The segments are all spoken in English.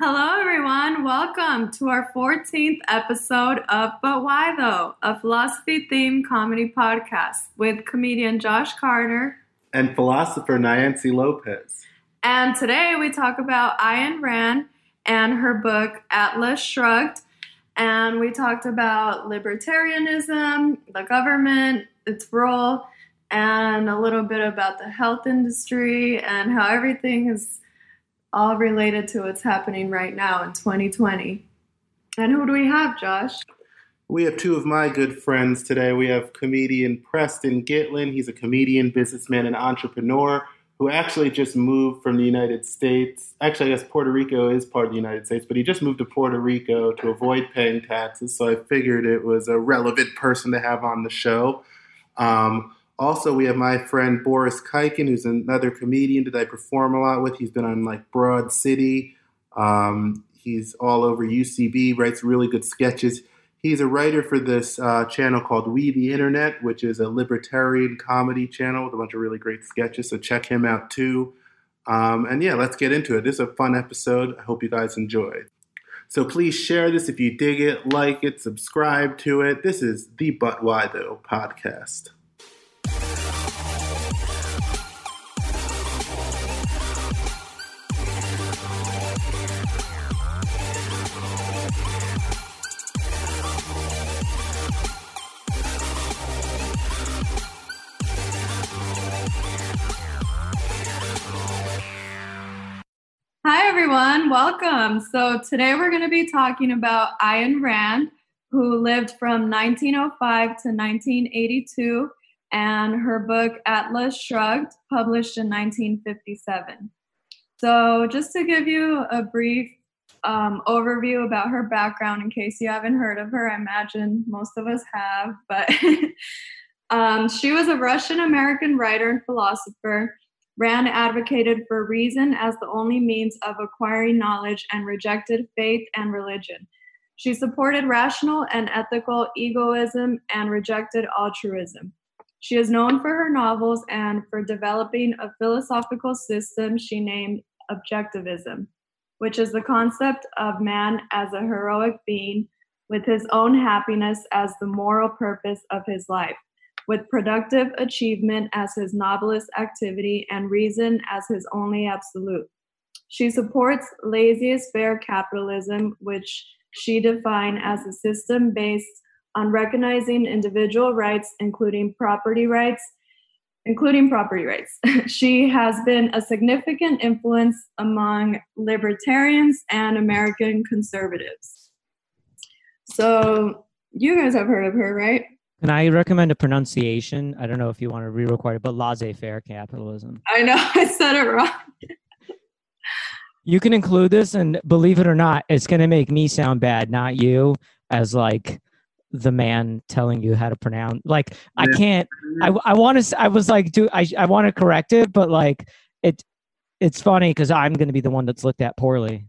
Hello, everyone. Welcome to our 14th episode of But Why Though, a philosophy themed comedy podcast with comedian Josh Carter and philosopher Nyancy Lopez. And today we talk about Ayn Rand and her book Atlas Shrugged. And we talked about libertarianism, the government, its role, and a little bit about the health industry and how everything is all related to what's happening right now in 2020. And who do we have, Josh? We have two of my good friends today. We have comedian Preston Gitlin. He's a comedian, businessman, and entrepreneur who actually just moved from the United States. Actually, I guess Puerto Rico is part of the United States, but he just moved to Puerto Rico to avoid paying taxes. So I figured it was a relevant person to have on the show. Um, also, we have my friend Boris Kuyken, who's another comedian that I perform a lot with. He's been on like Broad City. Um, he's all over UCB, writes really good sketches. He's a writer for this uh, channel called We the Internet, which is a libertarian comedy channel with a bunch of really great sketches. So check him out too. Um, and yeah, let's get into it. This is a fun episode. I hope you guys enjoy. So please share this if you dig it, like it, subscribe to it. This is the But Why Though podcast. Welcome. So, today we're going to be talking about Ayn Rand, who lived from 1905 to 1982, and her book Atlas Shrugged, published in 1957. So, just to give you a brief um, overview about her background, in case you haven't heard of her, I imagine most of us have, but um, she was a Russian American writer and philosopher Rand advocated for reason as the only means of acquiring knowledge and rejected faith and religion. She supported rational and ethical egoism and rejected altruism. She is known for her novels and for developing a philosophical system she named Objectivism, which is the concept of man as a heroic being with his own happiness as the moral purpose of his life with productive achievement as his novelist activity and reason as his only absolute. She supports laissez-faire capitalism, which she defined as a system based on recognizing individual rights, including property rights, including property rights. she has been a significant influence among libertarians and American conservatives. So, you guys have heard of her, right? Can I recommend a pronunciation? I don't know if you want to re-record it, but laissez-faire capitalism. I know I said it wrong. you can include this, and believe it or not, it's going to make me sound bad, not you, as like the man telling you how to pronounce. Like I can't. I I want to. I was like, do I? I want to correct it, but like it. It's funny because I'm going to be the one that's looked at poorly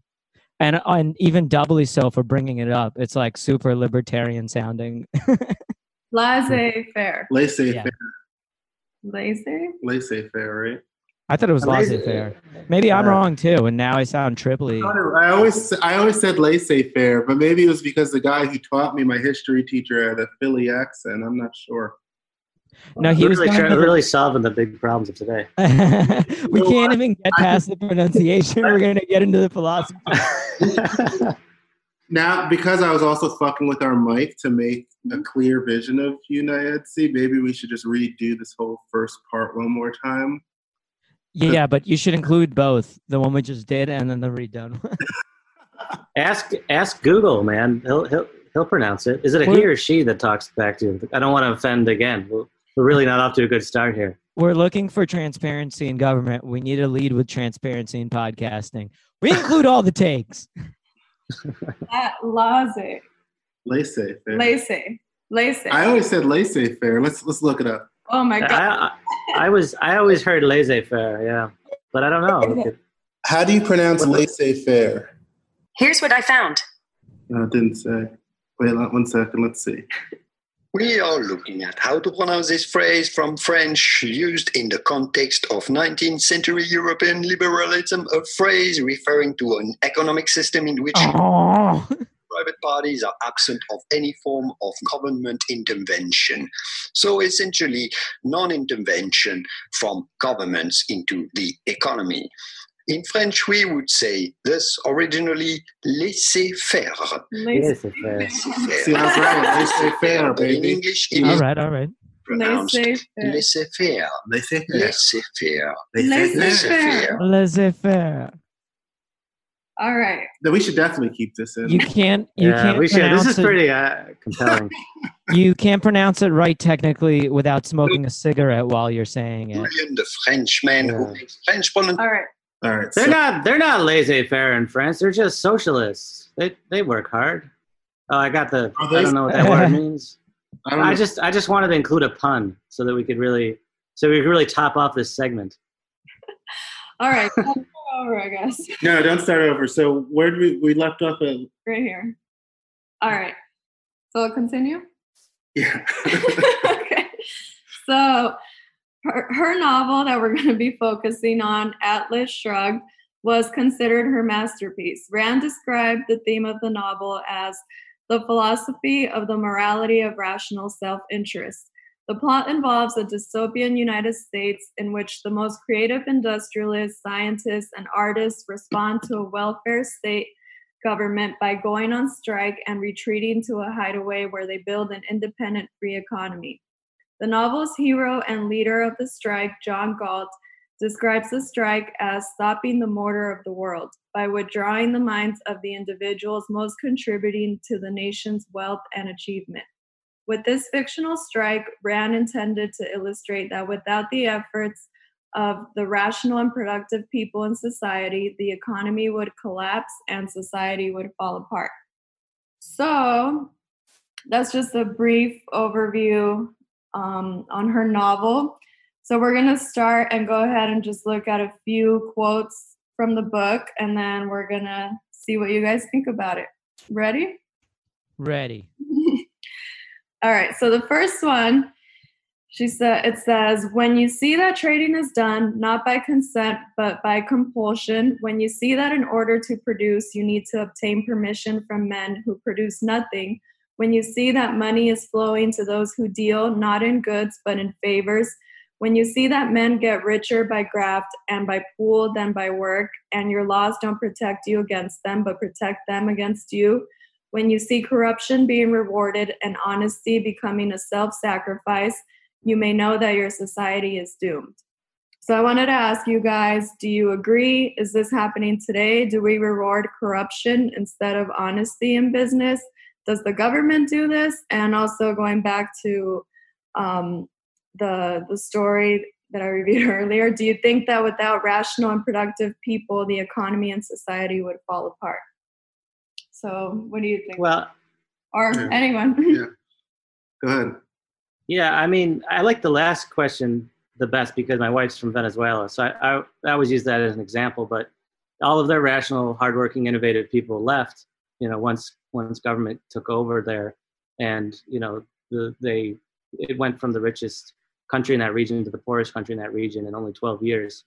and and even doubly so for bringing it up. It's like super libertarian sounding. Laissez faire. Laissez faire. Yeah. Laissez? Laissez faire, right? I thought it was laissez faire. Maybe I'm uh, wrong too, and now I sound triply. I always I always said laissez faire, but maybe it was because the guy who taught me, my history teacher, had a Philly accent. I'm not sure. No, he really, was trying, really solving the big problems of today. we can't even get past the pronunciation. We're going to get into the philosophy. now because I was also fucking with our mic to make a mm-hmm. clear vision of you, Nyancy, maybe we should just redo this whole first part one more time. Yeah, but you should include both the one we just did and then the redone one. ask ask Google, man. He'll he'll he'll pronounce it. Is it a he or she that talks back to you? I don't want to offend again. We're really not off to a good start here. We're looking for transparency in government. We need to lead with transparency in podcasting. We include all the takes. At laissez. Laissez faire. Laissez. Laissez. I always said laissez faire. Let's let's look it up. Oh my god. I, I, I was I always heard laissez faire, yeah. But I don't know. How do you pronounce laissez faire? Here's what I found. No, it didn't say. Wait one second, let's see. We are looking at how to pronounce this phrase from French used in the context of 19th century European liberalism, a phrase referring to an economic system in which Oh. private parties are absent of any form of government intervention. So essentially, non intervention from governments into the economy. In French, we would say this originally laissez faire. Yes, it's fair. See, I was right. Laissez faire, But in baby. English, it All is right, all right. pronounced Laissez-faire. laissez faire. Laissez faire. Laissez faire. Laissez Laissez faire. faire. Laissez faire. All right. Then we should definitely keep this in. You can't. You yeah, can't we should. This pronounce is it. pretty uh, compelling. You can't pronounce it right technically without smoking a cigarette while you're saying it. Julian, the Frenchman who makes French pronunciation. All right. All right. They're so- not. They're not laissez-faire in France. They're just socialists. They they work hard. Oh, I got the. They, I don't know what that word means. I I just I just wanted to include a pun so that we could really so we could really top off this segment. All right. Let's over, I guess. No, don't start over. So where did we we left off at? Right here. All right. So I'll continue. Yeah. okay. So her, her novel that we're going to be focusing on, Atlas Shrugged, was considered her masterpiece. Rand described the theme of the novel as the philosophy of the morality of rational self interest. The plot involves a dystopian United States in which the most creative industrialists, scientists, and artists respond to a welfare state government by going on strike and retreating to a hideaway where they build an independent free economy. The novel's hero and leader of the strike, John Galt, describes the strike as stopping the mortar of the world by withdrawing the minds of the individuals most contributing to the nation's wealth and achievement. With this fictional strike, Rand intended to illustrate that without the efforts of the rational and productive people in society, the economy would collapse and society would fall apart. So, that's just a brief overview um, on her novel. So, we're going to start and go ahead and just look at a few quotes from the book, and then we're going to see what you guys think about it. Ready? Ready. All right. So the first one, she said, it says, when you see that trading is done not by consent but by compulsion, when you see that in order to produce you need to obtain permission from men who produce nothing, when you see that money is flowing to those who deal not in goods but in favors, when you see that men get richer by graft and by pool than by work, and your laws don't protect you against them but protect them against you, when you see corruption being rewarded and honesty becoming a self sacrifice, you may know that your society is doomed. So I wanted to ask you guys do you agree? Is this happening today? Do we reward corruption instead of honesty in business? Does the government do this? And also going back to um, the, the story that I reviewed earlier, do you think that without rational and productive people, the economy and society would fall apart? So, what do you think? Well, or Yeah. anyone? Yeah. Go ahead. yeah, I mean, I like the last question the best because my wife's from Venezuela, so I, I, I always use that as an example. But all of their rational, hardworking, innovative people left. You know, once once government took over there, and you know, the, they it went from the richest country in that region to the poorest country in that region in only 12 years.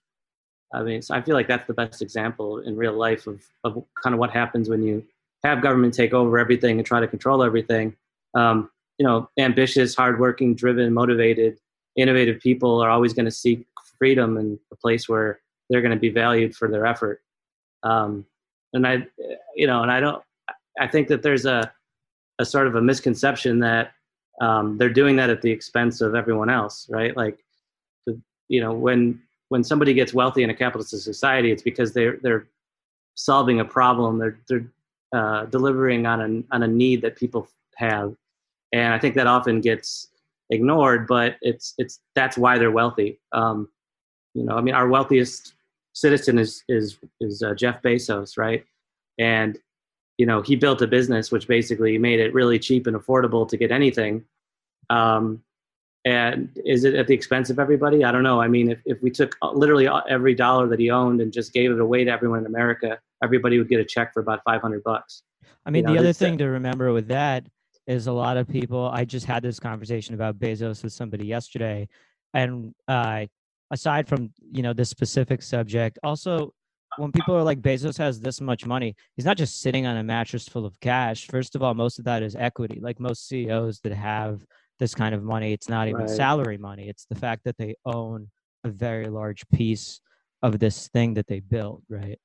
I mean, so I feel like that's the best example in real life of, of kind of what happens when you have government take over everything and try to control everything. Um, you know, ambitious, hardworking, driven, motivated, innovative people are always going to seek freedom and a place where they're going to be valued for their effort. Um, and I, you know, and I don't, I think that there's a, a sort of a misconception that um, they're doing that at the expense of everyone else, right? Like, you know, when when somebody gets wealthy in a capitalist society, it's because they're they're solving a problem. They're they're uh, delivering on a on a need that people have, and I think that often gets ignored. But it's it's that's why they're wealthy. Um, you know, I mean, our wealthiest citizen is is is uh, Jeff Bezos, right? And you know, he built a business which basically made it really cheap and affordable to get anything. Um, and is it at the expense of everybody? I don't know. I mean, if, if we took uh, literally every dollar that he owned and just gave it away to everyone in America, everybody would get a check for about 500 bucks. I mean, know, the other uh, thing to remember with that is a lot of people. I just had this conversation about Bezos with somebody yesterday, and uh, aside from you know this specific subject, also when people are like Bezos has this much money, he's not just sitting on a mattress full of cash. First of all, most of that is equity. Like most CEOs that have this kind of money, it's not even right. salary money. It's the fact that they own a very large piece of this thing that they built, right?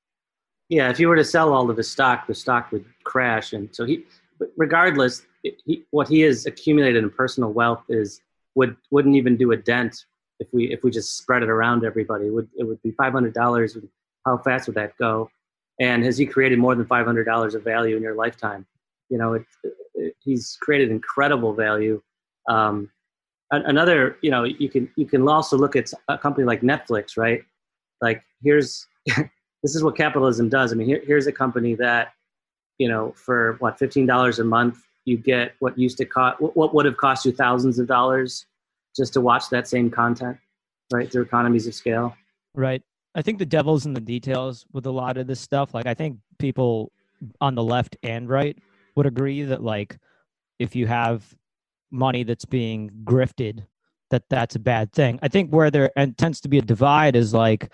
Yeah, if you were to sell all of his stock, the stock would crash. And so he, regardless, he, what he has accumulated in personal wealth is would wouldn't even do a dent if we if we just spread it around everybody. It would it would be five hundred dollars how fast would that go? And has he created more than $500 of value in your lifetime? You know, it, it, he's created incredible value. Um, another, you know, you can you can also look at a company like Netflix, right? Like here's this is what capitalism does. I mean, here, here's a company that, you know, for what fifteen dollars a month, you get what used to cost what would have cost you thousands of dollars just to watch that same content, right? Through economies of scale. Right. I think the devil's in the details with a lot of this stuff. Like I think people on the left and right would agree that like if you have money that's being grifted that that's a bad thing. I think where there and tends to be a divide is like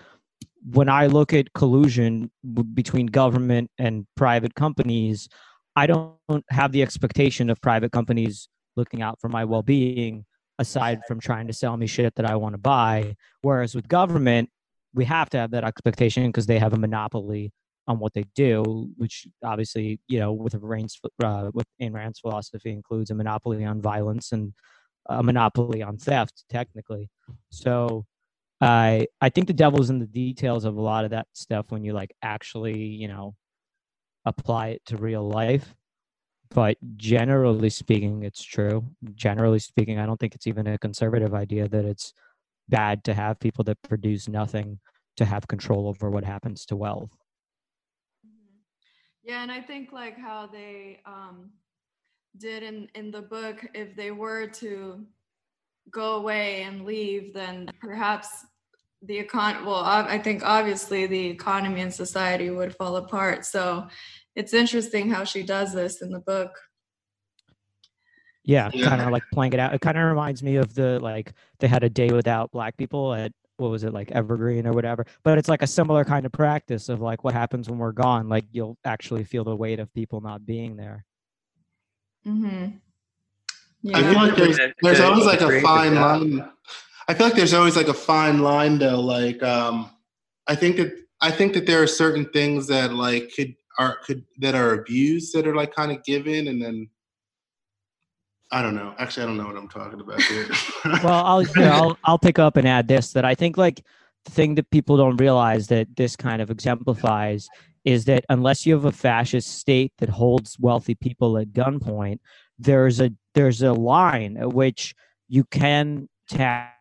when I look at collusion between government and private companies, I don't have the expectation of private companies looking out for my well-being aside from trying to sell me shit that I want to buy. Whereas with government, we have to have that expectation because they have a monopoly on what they do, which obviously, you know, with Rand's, uh, with Ayn Rand's philosophy includes a monopoly on violence and a monopoly on theft, technically. So, I I think the devil's in the details of a lot of that stuff when you like actually, you know, apply it to real life. But generally speaking, it's true. Generally speaking, I don't think it's even a conservative idea that it's bad to have people that produce nothing to have control over what happens to wealth. Mm-hmm. Yeah, and I think like how they um, did in in the book, if they were to go away and leave, then perhaps the econ well i think obviously the economy and society would fall apart so it's interesting how she does this in the book yeah, yeah. kind of like playing it out. It kind of reminds me of the like they had a day without black people at what was it like Evergreen or whatever. But it's like a similar kind of practice of like what happens when we're gone. Like you'll actually feel the weight of people not being there. mm-hmm. Yeah. I feel like there's there's always like a fine line. I feel like there's always like a fine line though. Like um, I think that I think that there are certain things that like could are could that are abused that are like kind of given and then I don't know. Actually, I don't know what I'm talking about here. well, I'll, I'll I'll pick up and add this that I think like the thing that people don't realize that this kind of exemplifies is that unless you have a fascist state that holds wealthy people at gunpoint, there's a there's a line at which you can tap.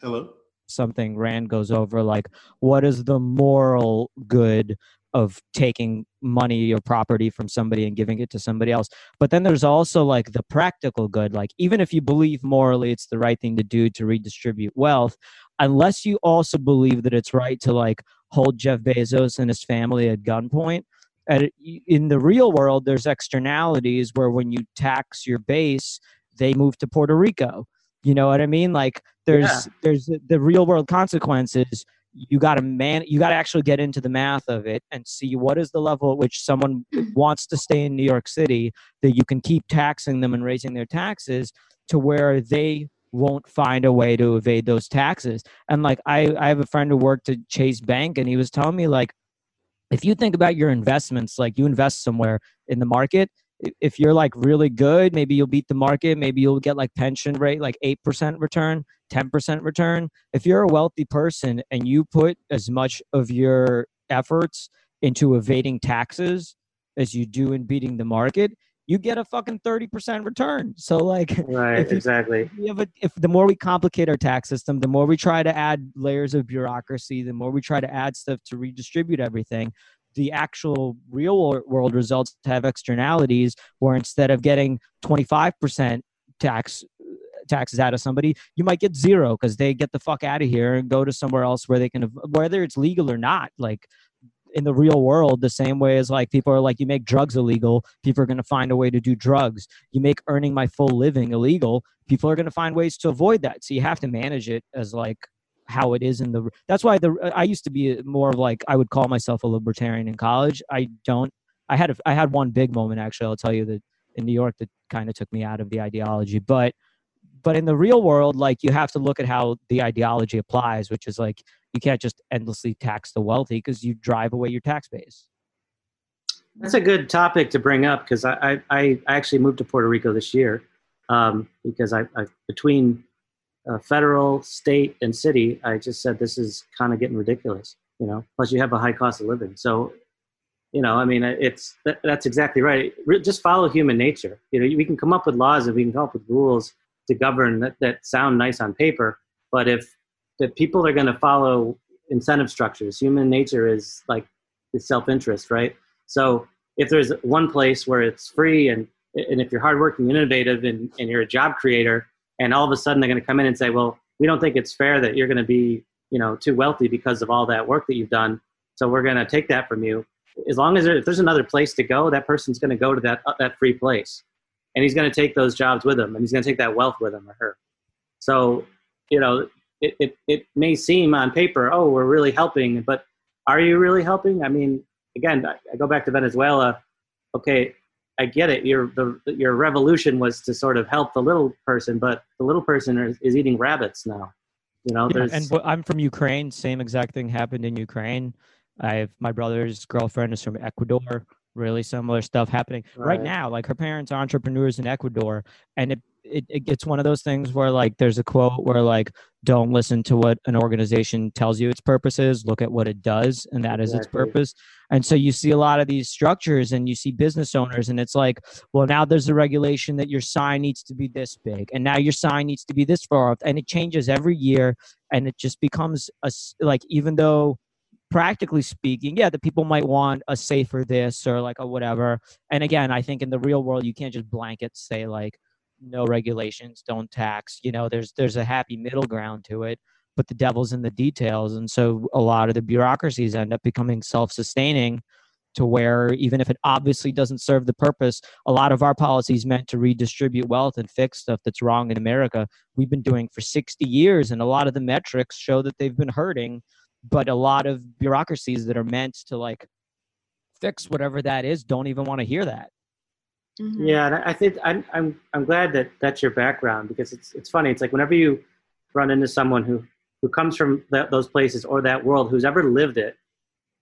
Hello. Something Rand goes over like, what is the moral good of taking money or property from somebody and giving it to somebody else. But then there's also like the practical good. Like, even if you believe morally it's the right thing to do to redistribute wealth, unless you also believe that it's right to like hold Jeff Bezos and his family at gunpoint. At, in the real world, there's externalities where when you tax your base, they move to Puerto Rico. You know what I mean? Like there's yeah. there's the real world consequences you got to man you got to actually get into the math of it and see what is the level at which someone wants to stay in New York City that you can keep taxing them and raising their taxes to where they won't find a way to evade those taxes. And like I I have a friend who worked at Chase Bank and he was telling me like if you think about your investments like you invest somewhere in the market if you're like really good, maybe you'll beat the market. Maybe you'll get like pension rate, like 8% return, 10% return. If you're a wealthy person and you put as much of your efforts into evading taxes as you do in beating the market, you get a fucking 30% return. So like right, if exactly. We have a, if the more we complicate our tax system, the more we try to add layers of bureaucracy, the more we try to add stuff to redistribute everything, the actual real world results have externalities where instead of getting 25% tax taxes out of somebody you might get zero because they get the fuck out of here and go to somewhere else where they can whether it's legal or not like in the real world the same way as like people are like you make drugs illegal people are going to find a way to do drugs. You make earning my full living illegal people are going to find ways to avoid that. So you have to manage it as like how it is in the that's why the i used to be more of like i would call myself a libertarian in college. I don't i had a, i had one big moment actually i'll tell you that in new york that kind of took me out of the ideology but but in the real world like you have to look at how the ideology applies which is like you can't just endlessly tax the wealthy because you drive away your tax base. That's a good topic to bring up because I, I, I actually moved to Puerto Rico this year um, because I, I between uh, federal, state, and city, I just said this is kind of getting ridiculous. You know, plus you have a high cost of living. So, you know, I mean, it's that, that's exactly right. Just follow human nature. You know, we can come up with laws and we can come up with rules to govern that, that sound nice on paper, but if the people are going to follow incentive structures, human nature is like the self-interest, right? So if there's one place where it's free and and if you're hardworking, innovative, and, and you're a job creator, and all of a sudden they're going to come in and say, well, we don't think it's fair that you're going to be, you know, too wealthy because of all that work that you've done. So we're going to take that from you. As long as there, if there's another place to go, that person's going to go to that uh, that free place, and he's going to take those jobs with him, and he's going to take that wealth with him or her. So, you know, it, it, it may seem on paper, oh, we're really helping, but are you really helping? I mean, again, I go back to Venezuela. Okay, I get it. Your the your revolution was to sort of help the little person, but the little person is, is eating rabbits now. You know, yeah, and I'm from Ukraine. Same exact thing happened in Ukraine. I have my brother's girlfriend is from Ecuador. Really similar stuff happening right, right now. Like her parents are entrepreneurs in Ecuador, and it it, it gets one of those things where like there's a quote where like don't listen to what an organization tells you its purpose is look at what it does and that exactly. is its purpose and so you see a lot of these structures and you see business owners and it's like well now there's a regulation that your sign needs to be this big and now your sign needs to be this far off and it changes every year and it just becomes a like even though practically speaking yeah the people might want a safer this or like a whatever and again i think in the real world you can't just blanket say like no regulations, don't tax. You know, there's there's a happy middle ground to it, but the devil's in the details. And so a lot of the bureaucracies end up becoming self-sustaining to where even if it obviously doesn't serve the purpose, a lot of our policies meant to redistribute wealth and fix stuff that's wrong in America, we've been doing for 60 years. And a lot of the metrics show that they've been hurting, but a lot of bureaucracies that are meant to like fix whatever that is don't even want to hear that. Mm-hmm. Yeah, I think I'm, I'm I'm glad that that's your background because it's it's funny. It's like whenever you run into someone who who comes from that, those places or that world, who's ever lived it,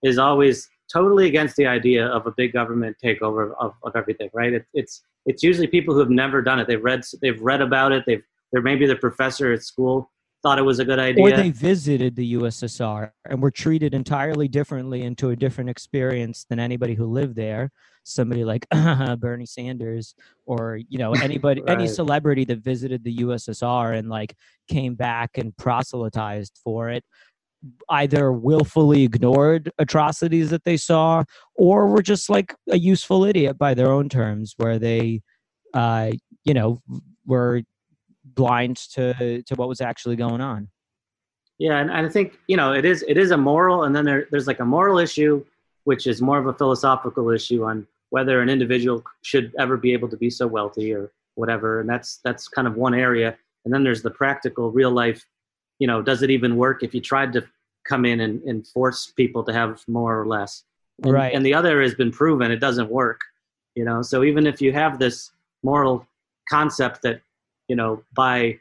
is always totally against the idea of a big government takeover of, of everything. Right? It, it's it's usually people who have never done it. They've read they've read about it. They've they're maybe the professor at school thought it was a good idea. Or they visited the USSR and were treated entirely differently into a different experience than anybody who lived there somebody like Bernie Sanders or you know anybody right. any celebrity that visited the USSR and like came back and proselytized for it either willfully ignored atrocities that they saw or were just like a useful idiot by their own terms where they uh you know were blind to to what was actually going on. Yeah and, and i think you know it is it is a moral and then there, there's like a moral issue which is more of a philosophical issue on whether an individual should ever be able to be so wealthy or whatever and that's that's kind of one area. And then there's the practical real life you know does it even work if you tried to come in and, and force people to have more or less? And, right. and the other has been proven it doesn't work you know? So even if you have this moral concept that you know by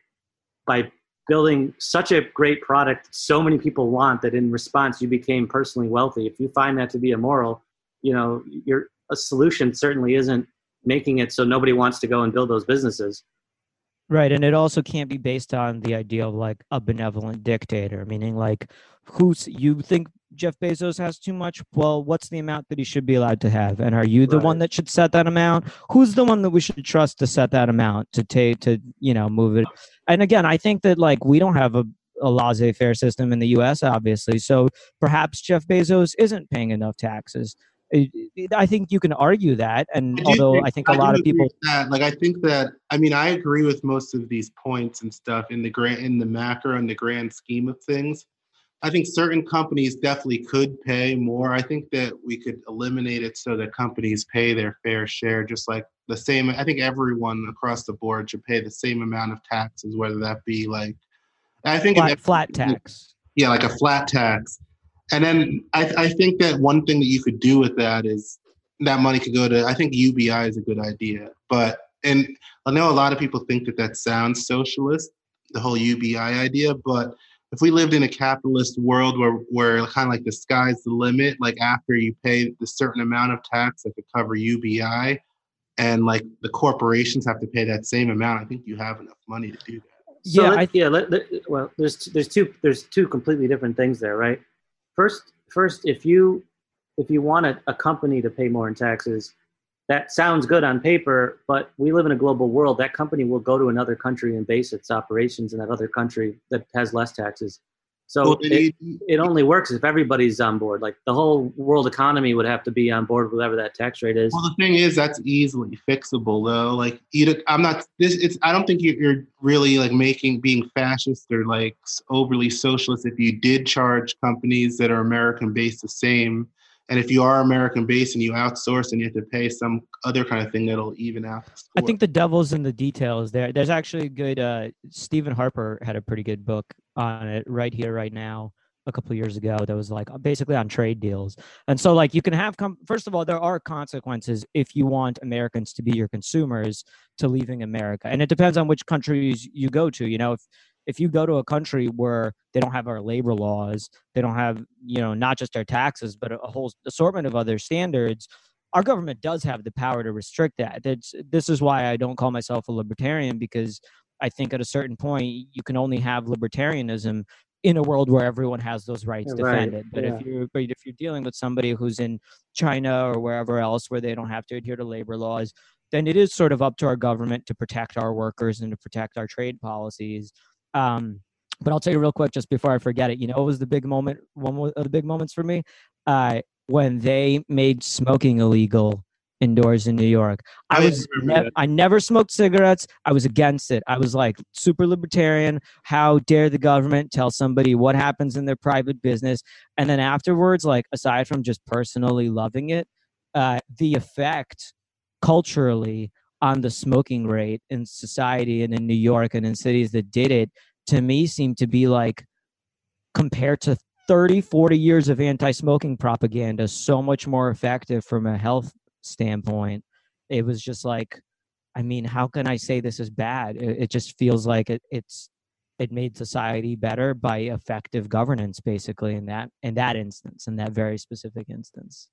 by building such a great product so many people want that in response you became personally wealthy if you find that to be immoral you know you're a solution certainly isn't making it so nobody wants to go and build those businesses. Right. And it also can't be based on the idea of like a benevolent dictator, meaning like who's you think Jeff Bezos has too much? Well, what's the amount that he should be allowed to have? And are you the right. one that should set that amount? Who's the one that we should trust to set that amount to take to, you know, move it? And again, I think that like we don't have a, a laissez faire system in the US, obviously. So perhaps Jeff Bezos isn't paying enough taxes. I think you can argue that, and although think, I think a I lot of people, that. like I think that I mean I agree with most of these points and stuff in the grand in the macro and the grand scheme of things. I think certain companies definitely could pay more. I think that we could eliminate it so that companies pay their fair share, just like the same. I think everyone across the board should pay the same amount of taxes, whether that be like, I think flat, flat tax. Yeah, like a flat tax. And then I, I think that one thing that you could do with that is that money could go to. I think UBI is a good idea, but and I know a lot of people think that that sounds socialist, the whole UBI idea, but if we lived in a capitalist world where where kind of like the sky's the limit, like after you pay the certain amount of tax that could cover UBI, and like the corporations have to pay that same amount, I think you have enough money to do that. So yeah, I, yeah. Let, let, well, there's there's two there's two completely different things there, right? First, first, if you if you want a, a company to pay more in taxes, that sounds good on paper, but we live in a global world. That company will go to another country and base its operations in that other country that has less taxes. So it, it only works if everybody's on board. Like the whole world economy would have to be on board, whatever that tax rate is. Well, the thing is, that's easily fixable, though. Like, you, I'm not. This, it's. I don't think you're really like making being fascist or like overly socialist if you did charge companies that are American based the same and if you are American based and you outsource and you have to pay some other kind of thing that'll even out. I think the devil's in the details there. There's actually a good, uh, Stephen Harper had a pretty good book on it right here, right now, a couple years ago that was like basically on trade deals. And so, like, you can have, com- first of all, there are consequences if you want Americans to be your consumers to leaving America. And it depends on which countries you go to. You know, if, if you go to a country where they don't have our labor laws, they don't have, you know, not just our taxes, but a whole assortment of other standards, our government does have the power to restrict that. That's, this is why I don't call myself a libertarian because I think at a certain point you can only have libertarianism in a world where everyone has those rights right. defended. But yeah. if you're but if you're dealing with somebody who's in China or wherever else where they don't have to adhere to labor laws, then it is sort of up to our government to protect our workers and to protect our trade policies. Um, but I'll tell you real quick, just before I forget it. You know, it was the big moment. One of the big moments for me uh, when they made smoking illegal indoors in New York. I, was ne- I never smoked cigarettes. I was against it. I was like super libertarian. How dare the government tell somebody what happens in their private business? And then afterwards, like aside from just personally loving it, uh, the effect culturally on the smoking rate in society and in New York and in cities that did it to me seemed to be like compared to 30 40 years of anti-smoking propaganda so much more effective from a health standpoint. It was just like i mean how can i say this is bad? It, it just feels like it, it's it made society better by effective governance basically in that in that instance in that very specific instance.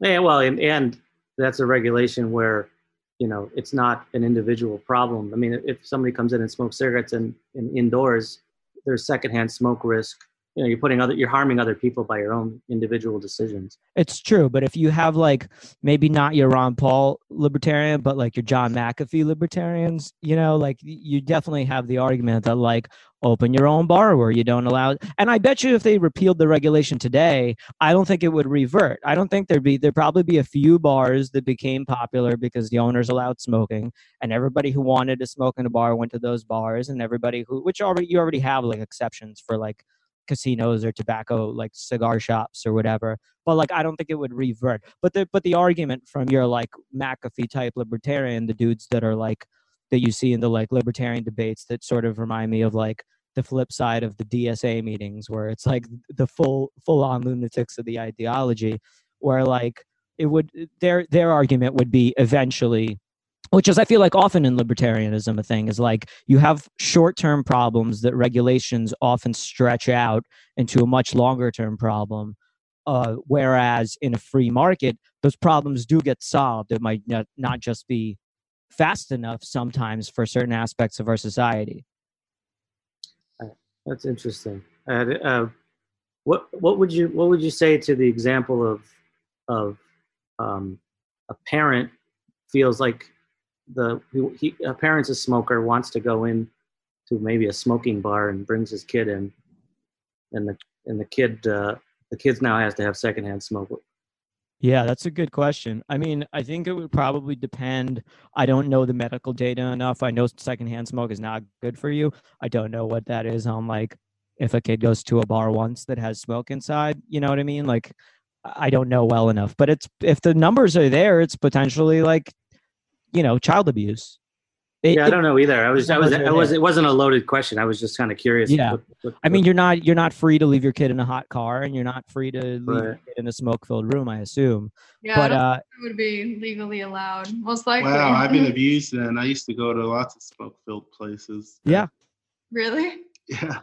Yeah well and, and that's a regulation where you know it's not an individual problem. I mean if somebody comes in and smokes cigarettes in indoors there's secondhand smoke risk you know you're putting other you're harming other people by your own individual decisions. It's true but if you have like maybe not your ron paul libertarian but like your john mcafee libertarians you know like you definitely have the argument that like open your own bar where you don't allow and i bet you if they repealed the regulation today i don't think it would revert. I don't think there'd be there'd probably be a few bars that became popular because the owners allowed smoking and everybody who wanted to smoke in a bar went to those bars and everybody who which already you already have like exceptions for like casinos or tobacco like cigar shops or whatever but like i don't think it would revert. But the but the argument from your like mcafee type libertarian the dudes that are like that you see in the like libertarian debates that sort of remind me of like the flip side of the dsa meetings where it's like the full full on lunatics of the ideology where like it would their their argument would be eventually which is i feel like often in libertarianism a thing is like you have short-term problems that regulations often stretch out into a much longer term problem uh, whereas in a free market those problems do get solved. It might not, just be fast enough sometimes for certain aspects of our society. That's interesting. Uh, uh, what what would you what would you say to the example of of um, a parent feels like the he, a parent's a smoker wants to go in to maybe a smoking bar and brings his kid in, and the and the kid uh, the kids now has to have secondhand smoke. Yeah, that's a good question. I mean, I think it would probably depend. I don't know the medical data enough. I know secondhand smoke is not good for you. I don't know what that is on like if a kid goes to a bar once that has smoke inside. You know what I mean? Like, I don't know well enough, but it's if the numbers are there, it's potentially like, you know, child abuse. It, yeah, I don't know either. I was, I was, I was. It wasn't a loaded question. I was just kind of curious. Yeah. what- what- I mean, you're not you're not free to leave your kid in a hot car, and you're not free to leave your kid in a smoke filled room. I assume, Yeah, I but don't uh, think it would be legally allowed. Most likely. Wow, I've been abused and I used to go to lots of smoke filled places. yeah, really? Yeah.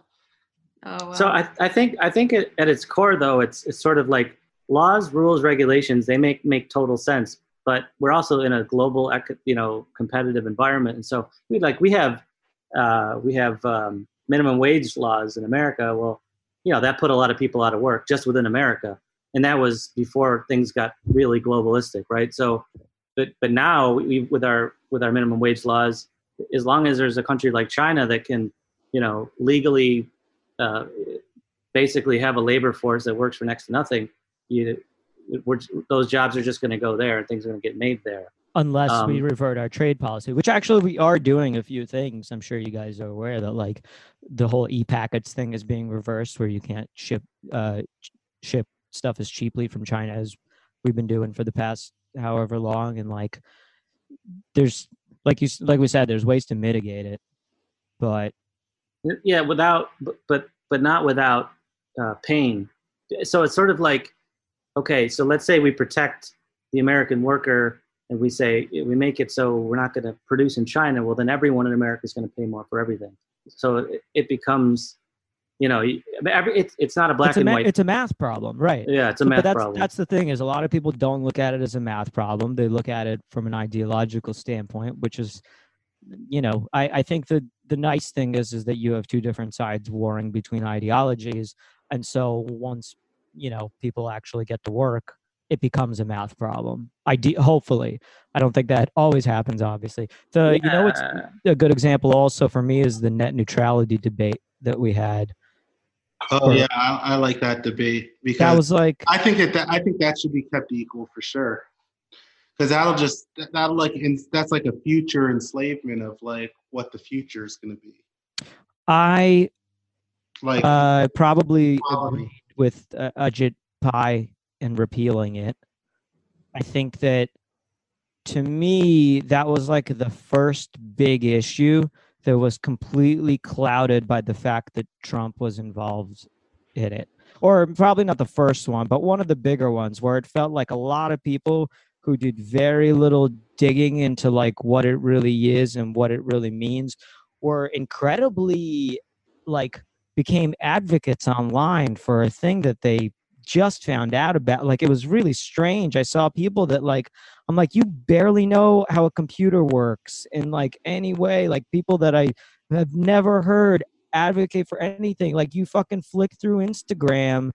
Oh, wow. So I, I think I think it, at its core though it's it's sort of like laws, rules, regulations. They make make total sense, but we're also in a global you know competitive environment, and so we like we have uh, we have um, minimum wage laws in America. Well, you know that put a lot of people out of work just within America, and that was before things got really globalistic, right? So, but but now we, with our with our minimum wage laws, as long as there's a country like China that can you know legally uh, basically have a labor force that works for next to nothing, you those jobs are just going to go there and things are going to get made there. unless we Um, revert our trade policy, which actually we are doing a few things. I'm sure you guys are aware that like the whole e-packets thing is being reversed, where you can't ship uh, ship stuff as cheaply from China as we've been doing for the past however long, and like there's like you like we said, there's ways to mitigate it, but Yeah, without but but, but not without uh, pain. So it's sort of like okay, so let's say we protect the American worker and we say we make it so we're not going to produce in China. Well, then everyone in America is going to pay more for everything. So it, it becomes, you know, you- I mean, every, it's it's not a black it's a and ma- white. it's a math problem, right? yeah, it's a math that's problem. that's the thing is a lot of people don't look at it as a math problem. They look at it from an ideological standpoint, which is, you know, I, I think the the nice thing is is that you have two different sides warring between ideologies, and so once you know people actually get to work, it becomes a math problem. I hopefully, I don't think that always happens. Obviously, the you know what's Yeah. a good example also for me is the net neutrality debate that we had. Oh Or- yeah, I, I like that debate because That was like I think that, that I think that should be kept equal for sure. Because that'll just that- that'll like in, that's like a future enslavement of like what the future is going to be. I Like Uh, probably Quality. With uh, Ajit Pai and repealing it. I think that to me, that was like the first big issue that was completely clouded by the fact that Trump was involved in it. Or probably not the first one, but one of the bigger ones where it felt like a lot of people who did very little digging into like what it really is and what it really means were incredibly like became advocates online for a thing that they just found out about like it was really strange i saw people that like i'm like you barely know how a computer works in like any way like people that i have never heard advocate for anything like you fucking flick through instagram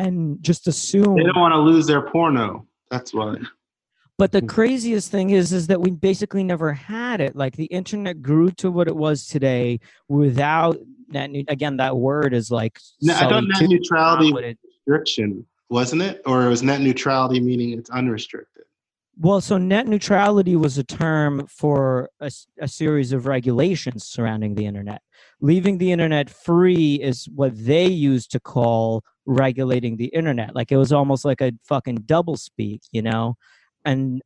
and just assume they don't want to lose their porno. That's why. But the Mm. craziest thing is, is that we basically never had it. Like the internet grew to what it was today without net. Again, that word is like. No, I thought net neutrality it- restriction wasn't it, or it was net neutrality meaning it's unrestricted. Well, so net neutrality was a term for a series of regulations surrounding the internet. Leaving the internet free is what they used to call regulating the internet. Like it was almost like a fucking double speak, you know? And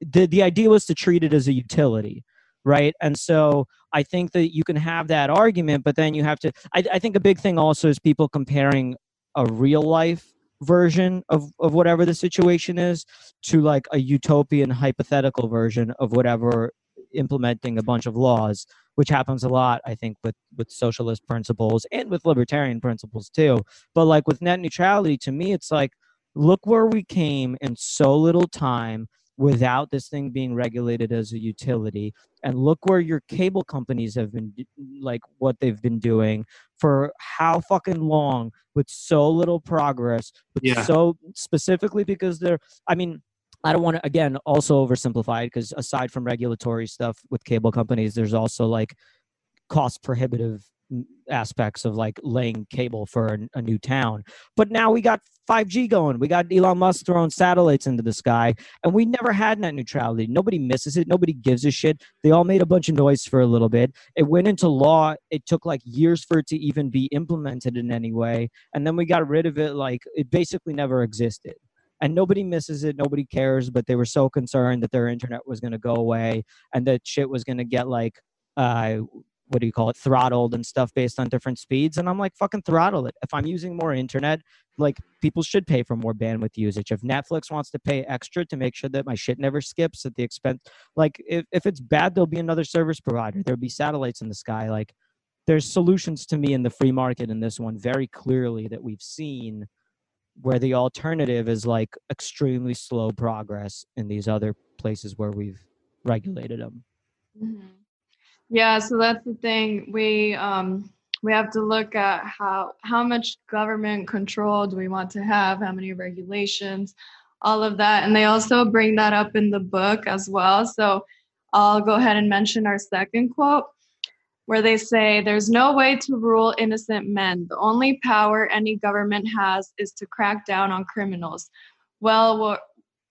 the the idea was to treat it as a utility, right? And so I think that you can have that argument, but then you have to I, I think a big thing also is people comparing a real life version of, of whatever the situation is to like a utopian hypothetical version of whatever implementing a bunch of laws which happens a lot i think with with socialist principles and with libertarian principles too but like with net neutrality to me it's like look where we came in so little time without this thing being regulated as a utility and look where your cable companies have been like what they've been doing for how fucking long with so little progress but Yeah. so specifically because they're i mean I don't want to again also oversimplify it because aside from regulatory stuff with cable companies, there's also like cost prohibitive aspects of like laying cable for a, a, new town. But now we got 5G going. We got Elon Musk throwing satellites into the sky, and we never had net neutrality. Nobody misses it. Nobody gives a shit. They all made a bunch of noise for a little bit. It went into law. It took like years for it to even be implemented in any way, and then we got rid of it. Like it basically never existed. And nobody misses it, nobody cares, but they were so concerned that their internet was going to go away and that shit was going to get like uh, what do you call it throttled and stuff based on different speeds and i'm like fucking throttle it. If i'm using more internet like people should pay for more bandwidth usage. If netflix wants to pay extra to make sure that my shit never skips at the expense like if, if it's bad there'll be another service provider. There'll be satellites in the sky. Like there's solutions to me in the free market in this one very clearly that we've seen where the alternative is like extremely slow progress in these other places where we've regulated them mm-hmm. Yeah, so that's the thing. We um we have to look at how how much government control do we want to have, how many regulations, all of that. And they also bring that up in the book as well. So I'll go ahead and mention our second quote where they say there's no way to rule innocent men. The only power any government has is to crack down on criminals. Well,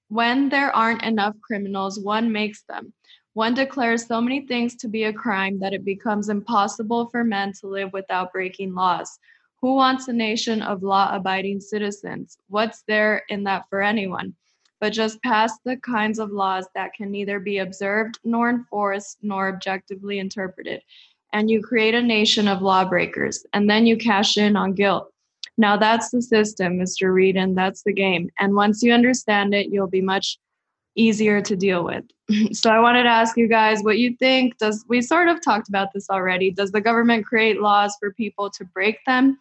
when there aren't enough criminals, one makes them. One declares so many things to be a crime that it becomes impossible for men to live without breaking laws. Who wants a nation of law abiding citizens? What's there in that for anyone? But just pass the kinds of laws that can neither be observed nor enforced nor objectively interpreted. And you create a nation of lawbreakers, and then you cash in on guilt. Now that's the system, Mr. Reed, and that's the game. And once you understand it, you'll be much easier to deal with. so I wanted to ask you guys what you think. Does we sort of talked about this already? Does the government create laws for people to break them?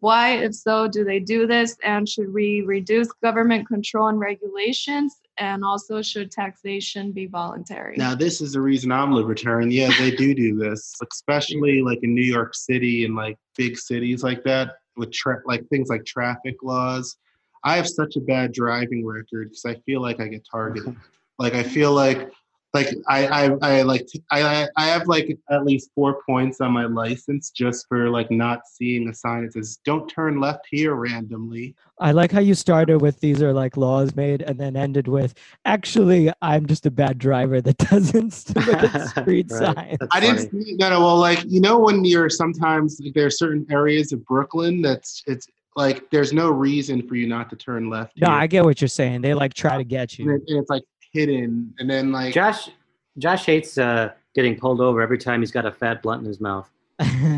Why, if so, do they do this? And should we reduce government control and regulations? And also, should taxation be voluntary? Now, this is the reason I'm libertarian. Yeah, they do do this, especially like in New York City and like big cities like that with tra- like things like traffic laws I have such a bad driving record because I feel like I get targeted. like I feel like like I I, I like I I have like at least four points on my license just for like not seeing a sign that says "Don't turn left here" randomly. I like how you started with these are like laws made and then ended with actually I'm just a bad driver that doesn't look at street right. signs. I didn't see, no no well like you know when you're sometimes like, there are certain areas of Brooklyn that's it's like there's no reason for you not to turn left. No, here. I get what you're saying. They like try to get you. And, it, and it's like hidden, and then like Josh, Josh hates uh, getting pulled over every time he's got a fat blunt in his mouth.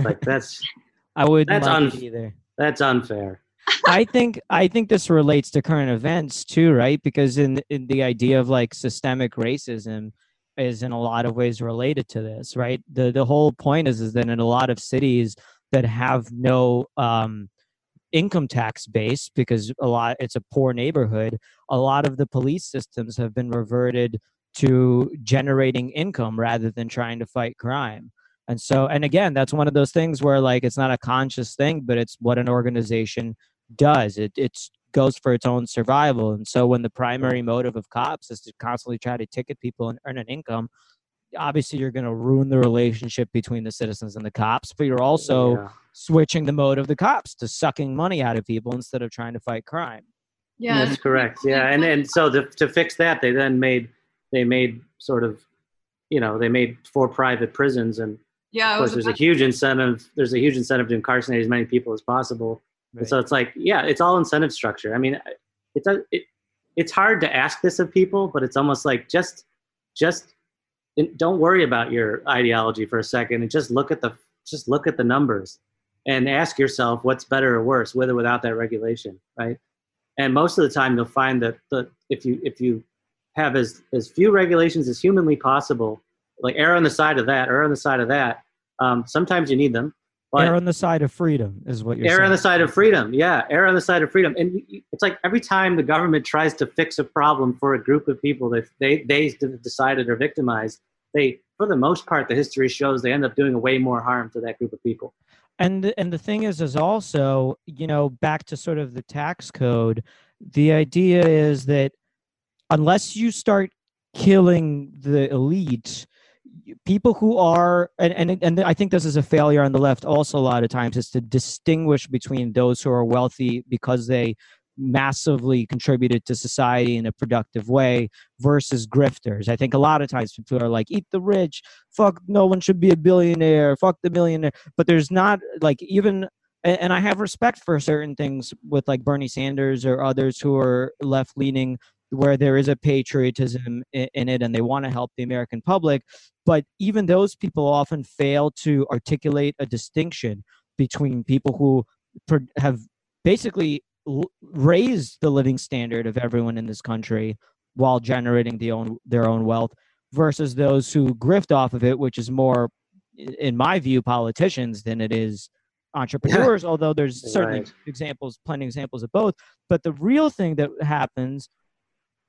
like that's I would that's like un- either. That's unfair. I think I think this relates to current events too, right? Because in in the idea of like systemic racism is in a lot of ways related to this, right? The the whole point is is that in a lot of cities that have no um income tax base because a lot it's a poor neighborhood a lot of the police systems have been reverted to generating income rather than trying to fight crime. And so and again that's one of those things where like it's not a conscious thing but it's what an organization does. It it's goes for its own survival. And so when the primary motive of cops is to constantly try to ticket people and earn an income obviously you're going to ruin the relationship between the citizens and the cops but you're also yeah. Switching the mode of the cops to sucking money out of people instead of trying to fight crime. Yeah. That's correct. Yeah and and so to, to fix that they then made they made sort of you know they made four private prisons and yeah of course there's a huge incentive there's a huge incentive to incarcerate as many people as possible. Right. and so it's like yeah it's all incentive structure. I mean it's a, it, it's hard to ask this of people but it's almost like just just don't worry about your ideology for a second and just look at the just look at the numbers and ask yourself what's better or worse with or without that regulation right? And most of the time you'll find that the if you if you have as as few regulations as humanly possible like err on the side of that err on the side of that um, sometimes you need them but err on the side of freedom is what you're err saying. on the side of freedom yeah err on the side of freedom. And it's like every time the government tries to fix a problem for a group of people that they they decided are victimized they for the most part the history shows they end up doing way more harm to that group of people and and the thing is is also you know back to sort of the tax code the idea is that unless you start killing the elite people who are and, and and i think this is a failure on the left also a lot of times is to distinguish between those who are wealthy because they massively contributed to society in a productive way versus grifters. I think a lot of times people are like eat the rich. Fuck no one should be a billionaire. Fuck the millionaire. But there's not like even and i have respect for certain things with like bernie sanders or others who are left leaning where there is a patriotism in it and they want to help the American public. But even those people often fail to articulate a distinction between people who have basically raised the living standard of everyone in this country while generating the own, their own wealth versus those who grift off of it, which is more, in my view, politicians than it is entrepreneurs, yeah. although there's certainly right. examples, plenty of examples of both. But the real thing that happens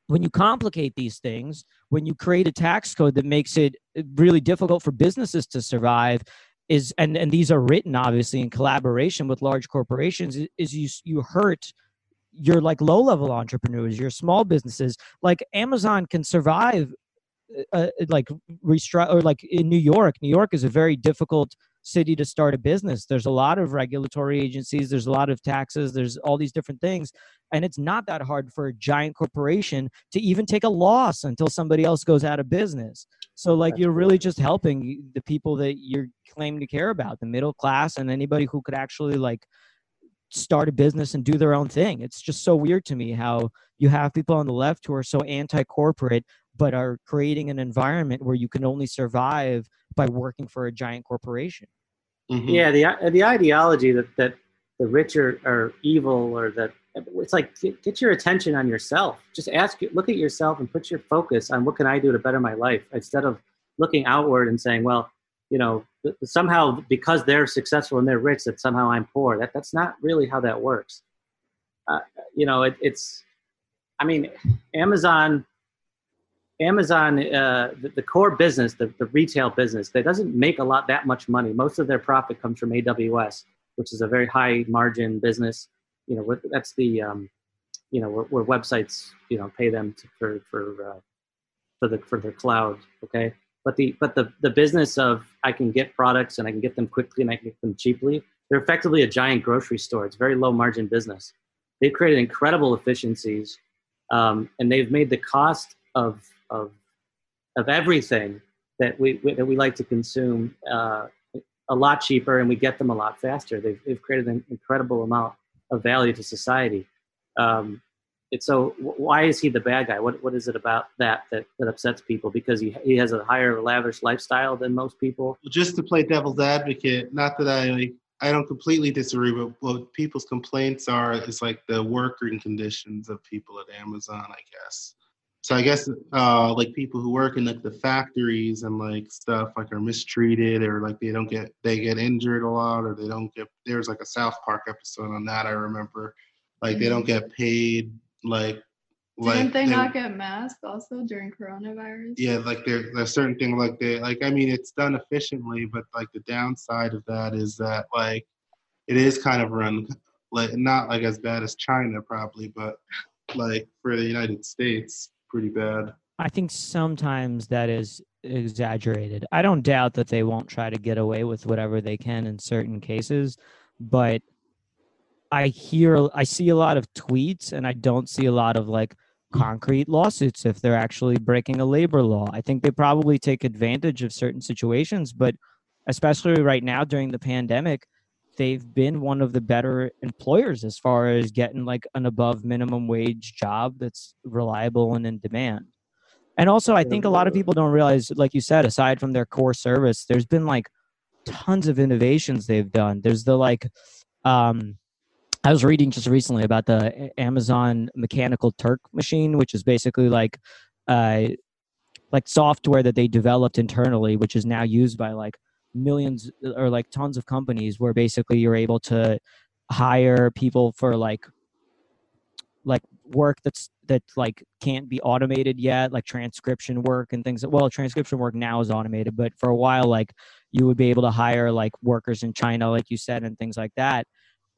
when you complicate these things, when you create a tax code that makes it uh, really difficult for businesses to survive, is and and these are written obviously in collaboration with large corporations, is you you hurt your like low level entrepreneurs, your small businesses. Like Amazon can survive, uh, uh like restru- or like in New York. New York is a very difficult city to start a business. There's a lot of regulatory agencies, there's a lot of taxes, there's all these different things. And it's not that hard for a giant corporation to even take a loss until somebody else goes out of business. So, like, That's you're really just helping the people that you're claiming to care about, the middle class, and anybody who could actually, like, start a business and do their own thing. It's just so weird to me how you have people on the left who are so anti corporate but are creating an environment where you can only survive by working for a giant corporation. Mm-hmm. Yeah, the the ideology that that the rich are, are evil or that it's like get, your attention on yourself. Just ask, look at yourself and put your focus on what can I do to better my life instead of looking outward and saying, well, you know, somehow because they're successful and they're rich, that somehow I'm poor. That that's not really how that works. Uh, you know, it, it's. I mean, Amazon Amazon, uh, the, the, core business, the, the retail business, that doesn't make a lot that much money. Most of their profit comes from AWS, which is a very high margin business. You know, that's the, um, you know, where, websites, you know, pay them to, for for uh, for the for their cloud. Okay, but the but the the business of I can get products and I can get them quickly and I can get them cheaply. They're effectively a giant grocery store. It's very low margin business. They've created incredible efficiencies, um, and they've made the cost of of of everything that we, we that we like to consume uh, a lot cheaper, and we get them a lot faster. They've they've created an incredible amount of value to society. Um, it's so why is he the bad guy? What what is it about that that, that upsets people? Because he he has a higher lavish lifestyle than most people. Just to play devil's advocate, not that I I don't completely disagree, but what people's complaints are is like the working conditions of people at Amazon, I guess so I guess uh, like people who work in like the factories and like stuff like are mistreated or like they don't get they get injured a lot or they don't get there's like a South Park episode on that I remember like mm-hmm. they don't mm-hmm. get paid like like didn't they, they not get masked also during coronavirus? Yeah, like there, there's a certain thing like they like I mean it's done efficiently, but like the downside of that is that like it is kind of run like not like as bad as China probably, but like for the United States pretty bad. I think sometimes that is exaggerated. I don't doubt that they won't try to get away with whatever they can in certain cases, but I hear I see a lot of tweets and I don't see a lot of like concrete lawsuits if they're actually breaking a labor law. I think they probably take advantage of certain situations, but especially right now during the pandemic, they've been one of the better employers as far as getting like an above minimum wage job that's reliable and in demand. And also, I think a lot of people don't realize, like you said, aside from their core service, there's been like tons of innovations they've done. There's the like, um, I was reading just recently about the Amazon Mechanical Turk machine, which is basically like, uh, like software that they developed internally, which is now used by like millions or like tons of companies where basically you're able to hire people for like like work that's that like can't be automated yet like transcription work and things well transcription work now is automated but for a while like you would be able to hire like workers in china like you said and things like that.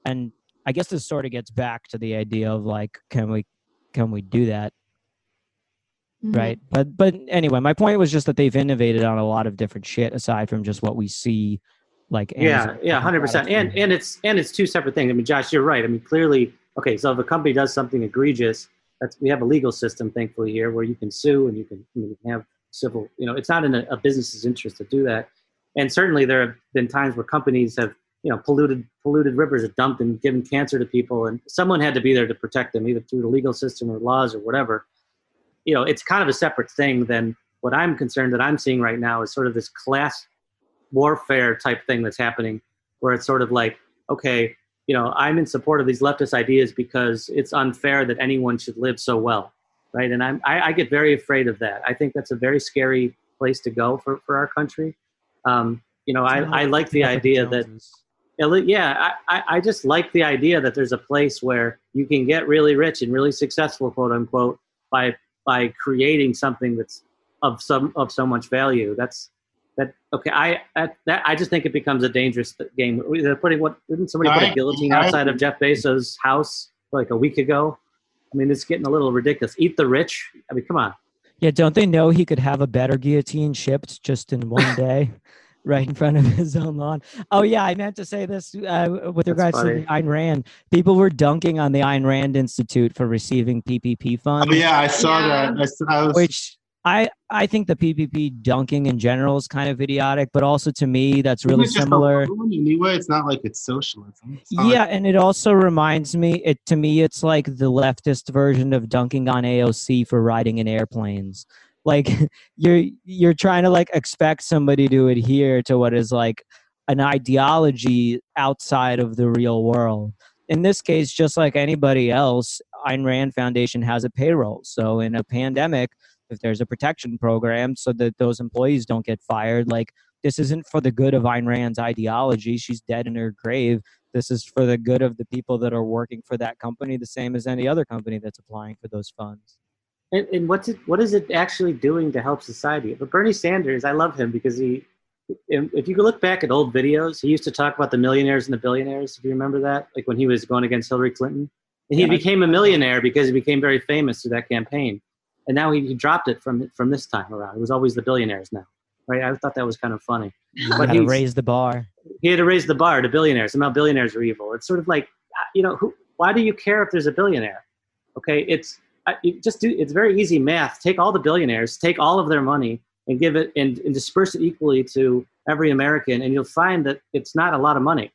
And i guess this sort of gets back to the idea of like can we can we do that Mhm. right? But but anyway my point was just that they've innovated on a lot of different shit aside from just what we see like yeah Amazon yeah 100% and and it's and it's two separate things. I mean josh you're right. I mean clearly okay so if a company does something egregious that's we have a legal system thankfully here where you can sue and you can, you can have civil you know it's not in a, a business's interest to do that. And certainly there have been times where companies have you know polluted polluted rivers have dumped and given cancer to people and someone had to be there to protect them either through the legal system or laws or whatever you know it's kind of a separate thing than what i'm concerned that i'm seeing right now is sort of this class warfare type thing that's happening where it's sort of like okay you know i'm in support of these leftist ideas because it's unfair that anyone should live so well right? And i'm i, I get very afraid of that. I think that's a very scary place to go for for our country. Um, you know i i like the idea that yeah I, I- I just like the idea that there's a place where you can get really rich and really successful quote unquote by by creating something that's of some of so much value. That's that okay i that, that i just think it becomes a dangerous game. They're putting what didn't somebody put I- a guillotine I- outside of jeff bezos house like a week ago? I mean it's getting a little ridiculous. Eat the rich? I mean come on. Yeah, don't they know he could have a better guillotine shipped just in one day, right in front of his own lawn? Oh yeah, I meant to say this uh, with regards to funny. the Ayn Rand. People were dunking on the Ayn Rand Institute for receiving PPP funds, Oh yeah, I saw Yeah. that. I, s- I was. which I I think the PPP dunking in general is kind of idiotic, but also to me that's really Isn't it just a similar. Anyway, it's not like it's socialism. It's not like- Yeah, and it also reminds me it to me it's like the leftist version of dunking on AOC for riding in airplanes. Like you're you're trying to like expect somebody to adhere to what is like an ideology outside of the real world. In this case, just like anybody else, Ayn Rand Foundation has a payroll. So in a pandemic, if there's a protection program so that those employees don't get fired, like this isn't for the good of Ayn Rand's ideology. She's dead in her grave this is for the good of the people that are working for that company the same as any other company that's applying for those funds And, and what's it? What is it actually doing to help society? But Bernie Sanders, I love him because he, if you look back at old videos, he used to talk about the millionaires and the billionaires. If you remember that, like when he was going against Hillary Clinton, and he Yeah. became a millionaire because he became very famous through that campaign. And now he, he dropped it from from this time around. It was always the billionaires now, right? I thought that was kind of funny. But gotta raise the bar He had to raise the bar to billionaires. Somehow billionaires are evil. It's sort of like, you know, who? Why do you care if there's a billionaire? Okay, it's Just do. It's very easy math. Take all the billionaires, take all of their money, and give it and, and disperse it equally to every American, and you'll find that it's not a lot of money.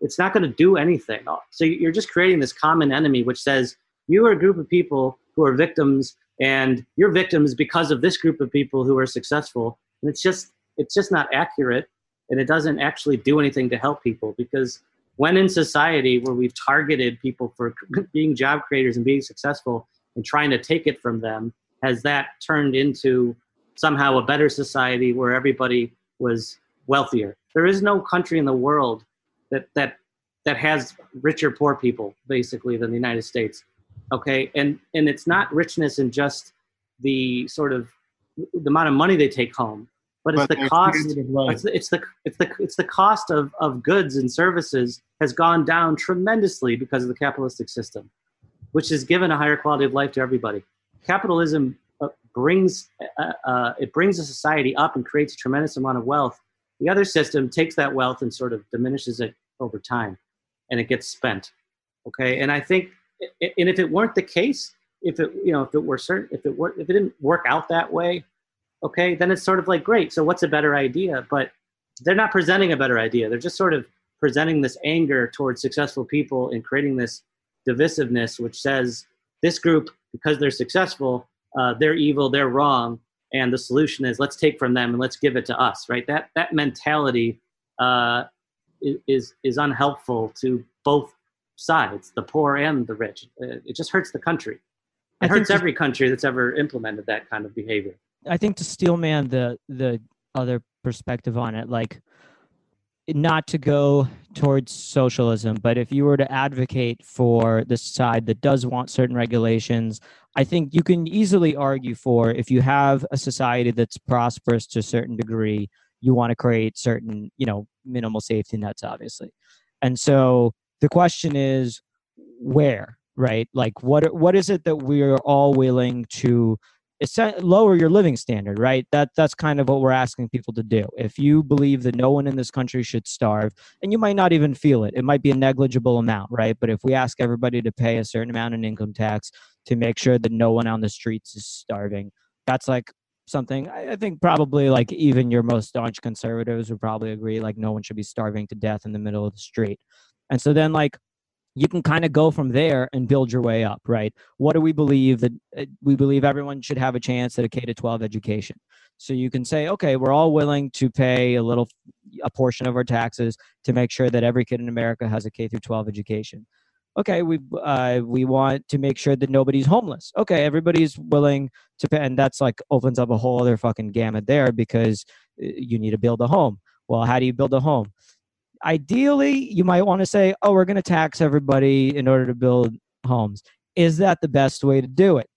It's not going to do anything. So you're just creating this common enemy, which says you are a group of people who are victims, and you're victims because of this group of people who are successful. And it's just it's just not accurate, and it doesn't actually do anything to help people because when in society where we've targeted people for being job creators and being successful and trying to take it from them, has that turned into somehow a better society where everybody was wealthier? There is no country in the world that that that has richer poor people basically than the United States. Okay, and and it's not richness in just the sort of the amount of money they take home, but it's the cost it's the, it's the it's the it's the cost of, of goods and services has gone down tremendously because of the capitalistic system, which has given a higher quality of life to everybody. Capitalism uh, brings uh, uh, it brings a society up and creates a tremendous amount of wealth. The other system takes that wealth and sort of diminishes it over time, and it gets spent. Okay, and I think, and if it weren't the case, if it you know if it were certain if it were if it didn't work out that way, okay, then it's sort of like great. So what's a better idea? But they're not presenting a better idea. They're just sort of presenting this anger towards successful people and creating this divisiveness, which says this group, because they're successful, uh, they're evil, they're wrong, and the solution is let's take from them and let's give it to us. Right? That that mentality uh, is is unhelpful to both sides, the poor and the rich. It just hurts the country. It I hurts every country that's ever implemented that kind of behavior. I think to steel man the the other perspective on it, like not to go towards socialism, but if you were to advocate for the side that does want certain regulations, I think you can easily argue for if you have a society that's prosperous to a certain degree, you want to create certain, you know, minimal safety nets, obviously. And so the question is where, right? Like what what is it that we're all willing to lower your living standard, right? That that's kind of what we're asking people to do. If you believe that no one in this country should starve, and you might not even feel it, it might be a negligible amount, right? But if we ask everybody to pay a certain amount in income tax to make sure that no one on the streets is starving, that's like something I, I think probably like even your most staunch conservatives would probably agree like no one should be starving to death in the middle of the street. And so then like you can kind of go from there and build your way up, right? What do we believe that uh, we believe everyone should have a chance at a K to 12 education? So you can say, okay, we're all willing to pay a little, a portion of our taxes to make sure that every kid in America has a K through 12 education. Okay, we uh, we want to make sure that nobody's homeless. Okay, everybody's willing to pay, and that's like opens up a whole other fucking gamut there because uh, you need to build a home. Well, how do you build a home? Ideally you might want to say oh we're going to tax everybody in order to build homes is that the best way to do it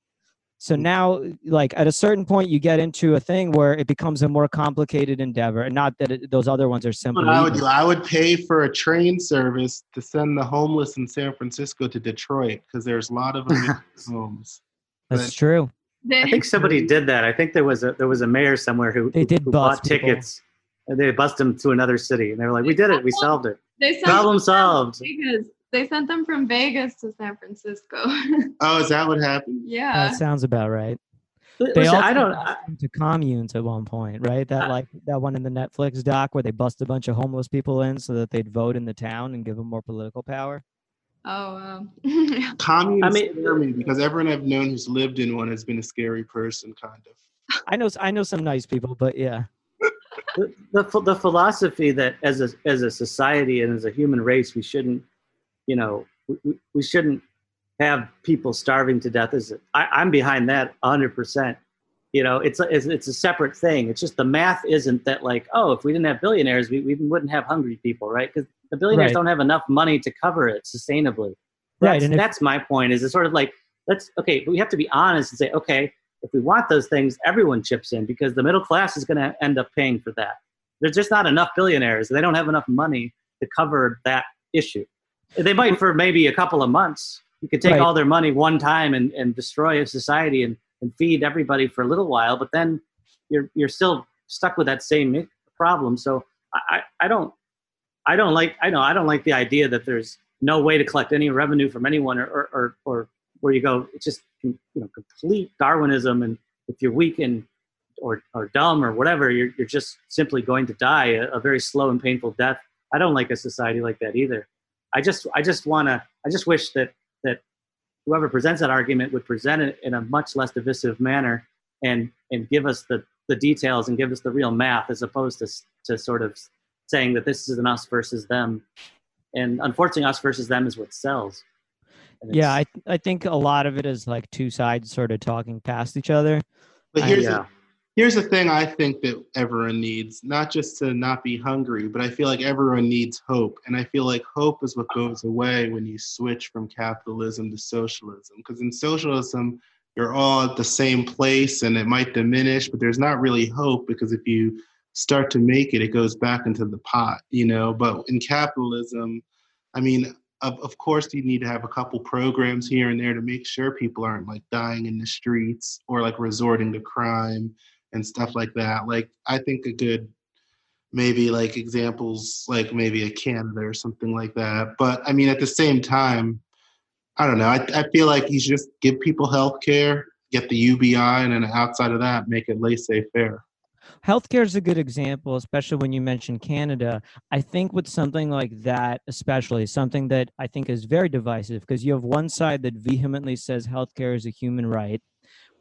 so Mm. now like at a certain point you get into a thing where it becomes a more complicated endeavor and not that it, those other ones are simple What I would do, I would pay for a train service to send the homeless in San Francisco to Detroit because there's a lot of them homes. that's true I think somebody did that. I think there was a there was a mayor somewhere who They who- did who bought people. tickets and they bust them to another city and they were like, "We did it. We solved it. they sent Problem solved." Vegas. They sent them from Vegas to San Francisco. Oh, is that what happened? yeah. that sounds about right Listen, they also I don't. bust I, to communes at one point right that I- like that one in the netflix doc where they bust a bunch of homeless people in so that they'd vote in the town and give them more political power Oh, wow. Communes I mean- scare me because everyone I've known who's lived in one has been a scary person, kind of. i know i know some nice people but yeah the, the the philosophy that as a as a society and as a human race we shouldn't you know we, we- shouldn't have people starving to death is I, i'm behind that 100% you know it's a, it's, it's a separate thing. It's just the math isn't that like oh if we didn't have billionaires we, we wouldn't have hungry people right? Because the billionaires Right. don't have enough money to cover it sustainably. Right, that's, and if- that's my point is it's sort of like let's okay but we have to be honest and say okay if we want those things everyone chips in because the middle class is going to end up paying for that. There's just not enough billionaires they don't have enough money to cover that issue. They might for maybe a couple of months you could take Right. all their money one time and, and destroy a society and, and feed everybody for a little while but then you're you're still stuck with that same problem. So I, I don't I don't like I know I don't like the idea that there's no way to collect any revenue from anyone or or, or, or where you go. It's just you know complete Darwinism and if you're weak and or, or dumb or whatever you're, you're just simply going to die a, a very slow and painful death. I don't like a society like that either. I just I just want to I just wish that that whoever presents that argument would present it in a much less divisive manner and and give us the the details and give us the real math as opposed to to sort of saying that this is an us versus them. And unfortunately us versus them is what sells Yeah, I I think a lot of it is like two sides sort of talking past each other. But I- here's yeah the, here's the thing I think that everyone needs, not just to not be hungry, but I feel like everyone needs hope. And I feel like hope is what goes away when you switch from capitalism to socialism. Because in socialism, you're all at the same place and it might diminish, but there's not really hope because if you start to make it, it goes back into the pot, you know. But in capitalism, I mean, of, of course, you need to have a couple programs here and there to make sure people aren't like dying in the streets or like resorting to crime and stuff like that. Like, I think a good maybe like examples like maybe a Canada or something like that. But I mean, at the same time, I don't know. I, I feel like you should just give people health care, get the UBI, and then outside of that, make it laissez faire. Healthcare is a good example, especially when you mention Canada. I think with something like that, especially something that I think is very divisive, because you have one side that vehemently says healthcare is a human right,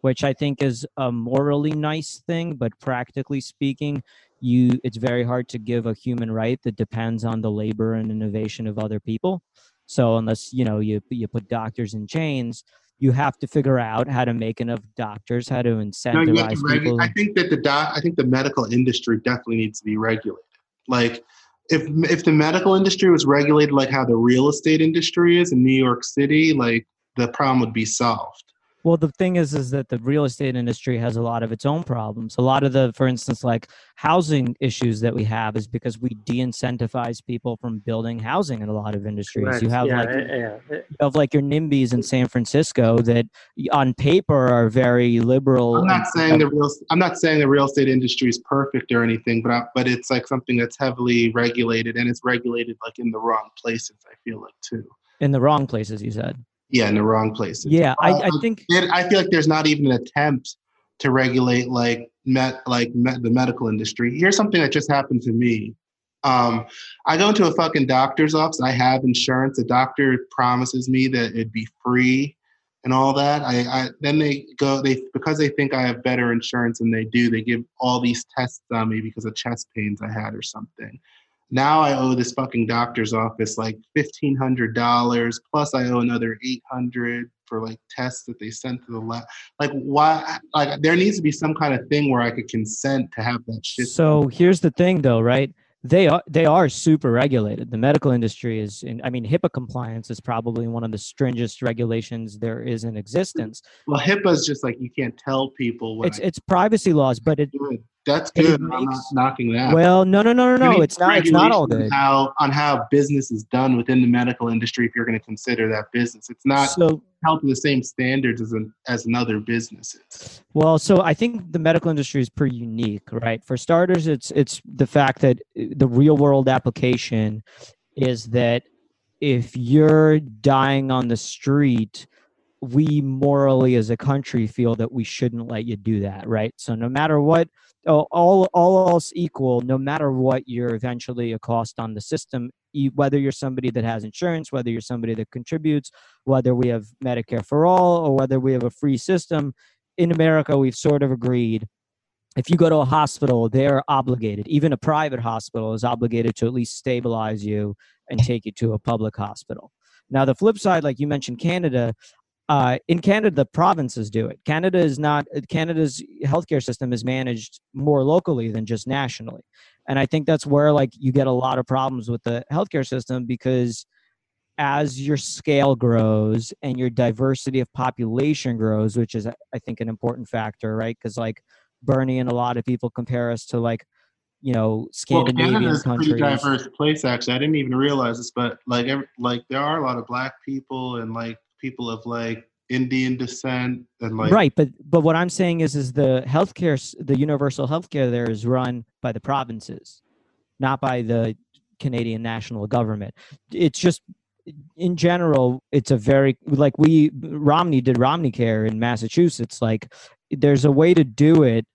which I think is a morally nice thing, but practically speaking, you it's very hard to give a human right that depends on the labor and innovation of other people. So unless you know you you put doctors in chains, you have to figure out how to make enough doctors, how to No, incentivize to regu- people. I think that the doc, I think the medical industry definitely needs to be regulated. Like, if if the medical industry was regulated like how the real estate industry is in New York City, like the problem would be solved. Well, the thing is, is that the real estate industry has a lot of its own problems. A lot of the, for instance, like housing issues that we have is because we de-incentivize people from building housing in a lot of industries. Right. You have yeah, like yeah, yeah. you have like your NIMBYs in San Francisco that on paper are very liberal. I'm not saying the real. I'm not saying the real estate industry is perfect or anything, but I, but it's like something that's heavily regulated, and it's regulated like in the wrong places. I feel like too. in the wrong places. You said, Yeah, in the wrong places. yeah. I, I Uh, think It, I feel like there's not even an attempt to regulate like met like met, the medical industry. Here's something that just happened to me. Um, I go into a fucking doctor's office. I have insurance. The doctor promises me that it'd be free and all that. I, I then they go they because they think I have better insurance than they do. They give all these tests on me because of chest pains I had or something. Now I owe this fucking doctor's office like fifteen hundred dollars plus I owe another eight hundred for like tests that they sent to the lab. Like why? Like there needs to be some kind of thing where I could consent to have that shit. so. Here's the thing, though, right? They are they are super regulated. The medical industry is in. I mean, HIPAA compliance is probably one of the stringest regulations there is in existence. well, HIPAA is just like you can't tell people what It's I it's privacy laws, but it. That's good. I'm not knocking that. well, no, no, no, no, no. It's not. It's not all good. on How on how business is done within the medical industry if you're going to consider that business. It's not So held to the same standards as an, as another businesses. Well, so I think the medical industry is pretty unique, right? For starters, it's it's the fact that uh, the real world application is that if you're dying on the street, we morally as a country feel that we shouldn't let you do that, right? So no matter what all all else equal, no matter what you're eventually a cost on the system, whether you're somebody that has insurance, whether you're somebody that contributes, whether we have Medicare for all or whether we have a free system, in America, we've sort of agreed if you go to a hospital, they're obligated, even a private hospital is obligated to at least stabilize you and take you to a public hospital. Now, the flip side, like you mentioned, Canada, uh, in Canada, the provinces do it. Canada is not, Canada's healthcare system is managed more locally than just nationally. And I think that's where like you get a lot of problems with the healthcare system because as your scale grows and your diversity of population grows, which is I think an important factor, right? Because like Bernie and a lot of people compare us to like, you know, Scandinavian well, Canada's countries. pretty diverse place. Actually, I didn't even realize this, but like, every, like there are a lot of black people and like people of like Indian descent and like right, but but what I'm saying is, is the healthcare, the universal healthcare there is run by the provinces, not by the Canadian national government. It's just in general, it's a very like we Romney did Romney Care in Massachusetts. Like, there's a way to do it.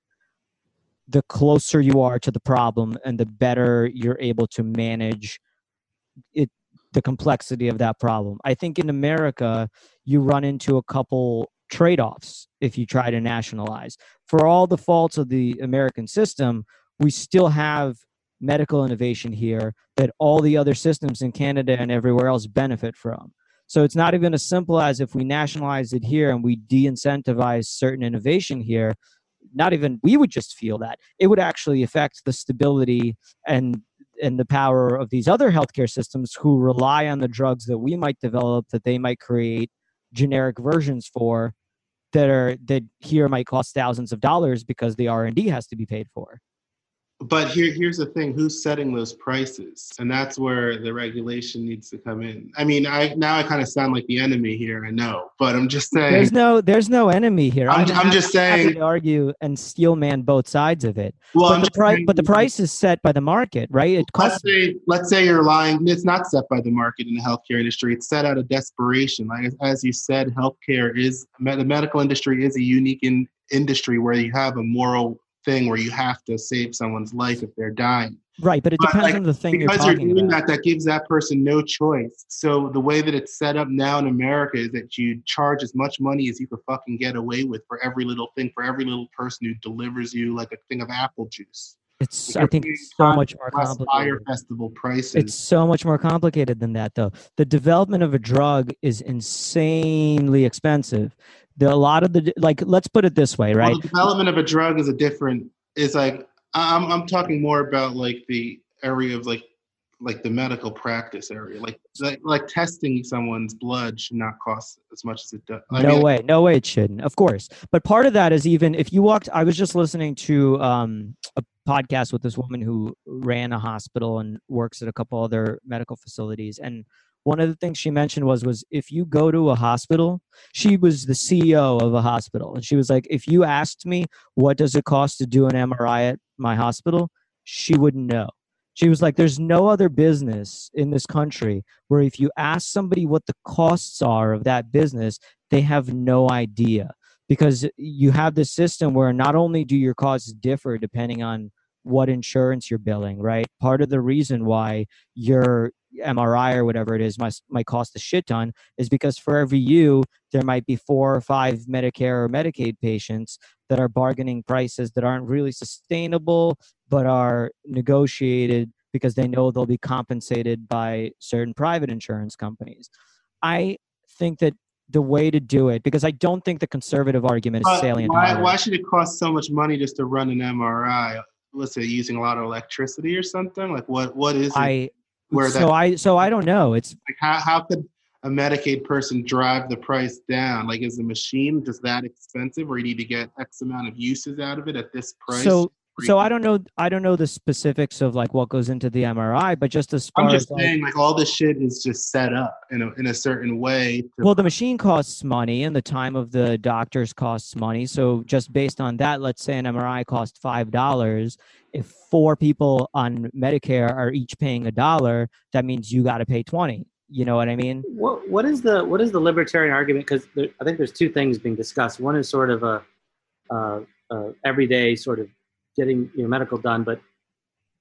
The closer you are to the problem, and the better you're able to manage it, the complexity of that problem. I think in America, you run into a couple trade-offs if you try to nationalize. For all the faults of the American system, we still have medical innovation here that all the other systems in Canada and everywhere else benefit from. So it's not even as simple as if we nationalize it here and we de-incentivize certain innovation here, not even we would just feel that. It would actually affect the stability and and the power of these other healthcare systems who rely on the drugs that we might develop that they might create generic versions for that are that here might cost thousands of dollars because the R&D has to be paid for. But here, here's the thing: who's setting those prices? And that's where the regulation needs to come in. I mean, I now I kind of sound like the enemy here. I know, but I'm just saying. There's no there's no enemy here. I'm- I'm just happy saying- to argue and steel man both sides of it. well, but I'm the just price saying- but the price is set by the market, right? It Let's say, let's say you're lying. It's not set by the market in the healthcare industry. It's set out of desperation. Like as you said, healthcare is the medical industry is a unique in, industry where you have a moral thing where you have to save someone's life if they're dying. right, but it but, depends like, on the thing you're because you're, doing about. that, that gives that person no choice. So the way that it's set up now in America is that you charge as much money as you could fucking get away with for every little thing, for every little person who delivers you like a thing of apple juice. It's I think it's so much more Plus fire complicated. festival prices. It's so much more complicated than that, though. The development of a drug is insanely expensive. The, a lot of the like, let's put it this way, right? Well, the development of a drug is a different. Is like I'm I'm talking more about like the area of like like the medical practice area. Like like, like testing someone's blood should not cost as much as it does. I no mean, way, no way it shouldn't. Of course, but part of that is even if you walked. I was just listening to um, a podcast with this woman who ran a hospital and works at a couple other medical facilities, and one of the things she mentioned was was if you go to a hospital, she was the CEO of a hospital, and she was like, if you asked me what does it cost to do an MRI at my hospital, she wouldn't know. She was like, there's no other business in this country where if you ask somebody what the costs are of that business, they have no idea. Because you have this system where not only do your costs differ depending on what insurance you're billing, right? Part of the reason why your MRI or whatever it is might, might cost a shit ton is because for every you, there might be four or five Medicare or Medicaid patients that are bargaining prices that aren't really sustainable but are negotiated because they know they'll be compensated by certain private insurance companies. I think that the way to do it, because I don't think the conservative argument is salient. why, why should it cost so much money just to run an MRI? Was it using a lot of electricity or something? Like what? What is it? I where so that I so I don't know. It's like how, how could a Medicaid person drive the price down? Like is the machine just that expensive, or you need to get X amount of uses out of it at this price? so so I don't know I don't know the specifics of like what goes into the MRI, but just as far I'm just as like, saying, like all this shit is just set up in a in a certain way. To, well the machine costs money and the time of the doctors costs money. So just based on that, let's say an MRI costs five dollars. If four people on Medicare are each paying a dollar, that means you got to pay twenty. You know what I mean? What what is the what is the libertarian argument? Because I think there's two things being discussed. One is sort of a, uh, uh, everyday sort of getting you know medical done, but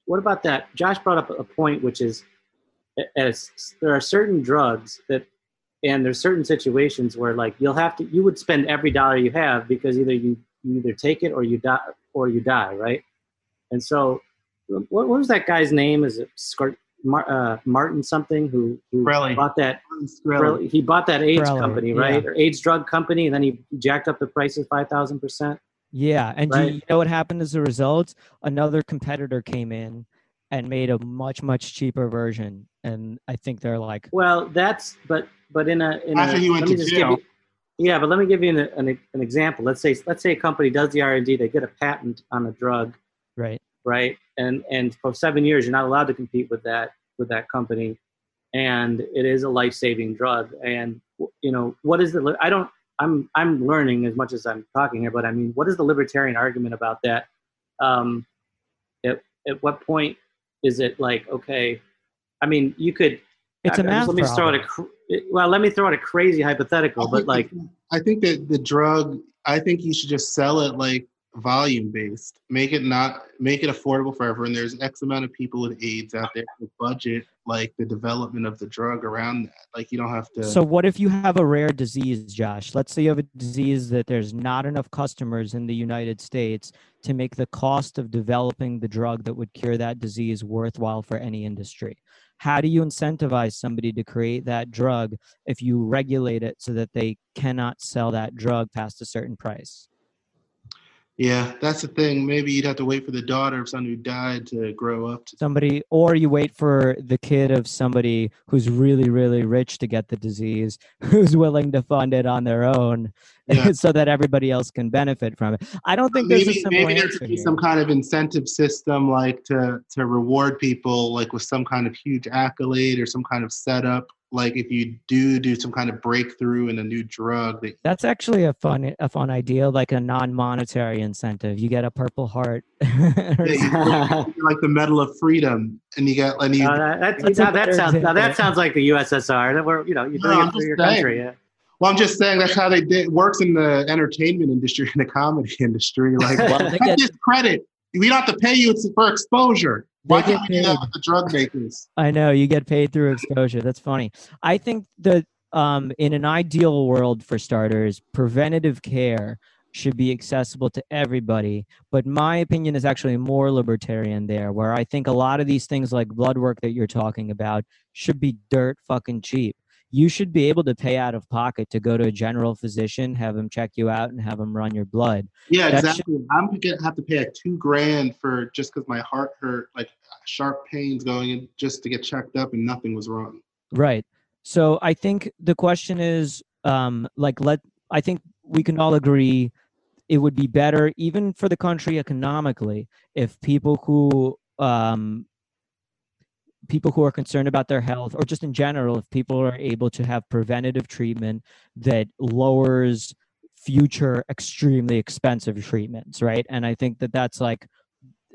what about that? Josh brought up a point, which is as there are certain drugs that, and there's certain situations where like you'll have to you would spend every dollar you have because either you you either take it or you die or you die, right? And so, what, what was that guy's name? Is it Scart, Mar, uh, Martin something who, who Shkreli. bought that Really. he bought that AIDS Shkreli, company, yeah. right? Or AIDS drug company, and then he jacked up the prices five thousand percent. Yeah, and do Right. you know what happened as a result? Another competitor came in and made a much much cheaper version, and I think they're like, Well, that's but but in a in After a, he went to jail. You, yeah, but let me give you an, an, an example. Let's say let's say a company does the R and D, they get a patent on a drug, right, right? And and for seven years, you're not allowed to compete with that with that company, and it is a life saving drug. And you know what is the I don't I'm I'm learning as much as I'm talking here, but I mean, what is the libertarian argument about that? Um, at at what point is it like okay? I mean, you could. it's a I- I math just- Let me just throw out a well. Let me throw out a crazy hypothetical, I but think like I think that the drug. I think you should just sell it like volume based. Make it not make it affordable for everyone. There's X amount of people with AIDS out there. The budget like the development of the drug around that. Like you don't have to. So what if you have a rare disease, Josh? Let's say you have a disease that there's not enough customers in the United States to make the cost of developing the drug that would cure that disease worthwhile for any industry. How do you incentivize somebody to create that drug if you regulate it so that they cannot sell that drug past a certain price? Yeah, that's the thing. Maybe you'd have to wait for the daughter of someone who died to grow up. To, Somebody, or you wait for the kid of somebody who's really, really rich to get the disease, who's willing to fund it on their own, Yeah. so that everybody else can benefit from it. I don't think there's a maybe simple maybe there could be here. some kind of incentive system, like to to reward people, like with some kind of huge accolade or some kind of setup. Like if you do do some kind of breakthrough in a new drug, that That's actually a fun a fun idea, like a non-monetary incentive. You get a Purple Heart. Yeah, like the Medal of Freedom, and you get and you. uh, that, that, That's now that sounds now that sounds like the USSR. That we're you know you're doing I'm it for your saying. country. Yeah. well, I'm just saying that's how they did works in the entertainment industry and the comedy industry. Like, Well, well, get- credit. We don't have to pay you it's for exposure. Why can't we do that with the drug makers? I know you get paid through exposure. That's funny. I think that um, in an ideal world, for starters, preventative care should be accessible to everybody. But my opinion is actually more libertarian there, where I think a lot of these things like blood work that you're talking about should be dirt fucking cheap. You should be able to pay out of pocket to go to a general physician, have him check you out, and have him run your blood. Yeah, That exactly. I'm gonna have to pay like two grand for just because my heart hurt, like sharp pains going in just to get checked up, and nothing was wrong. Right. So I think the question is, um, like, let I think we can all agree it would be better, even for the country economically, if people who um, people who are concerned about their health, or just in general, if people are able to have preventative treatment that lowers future extremely expensive treatments, right? And I think that that's like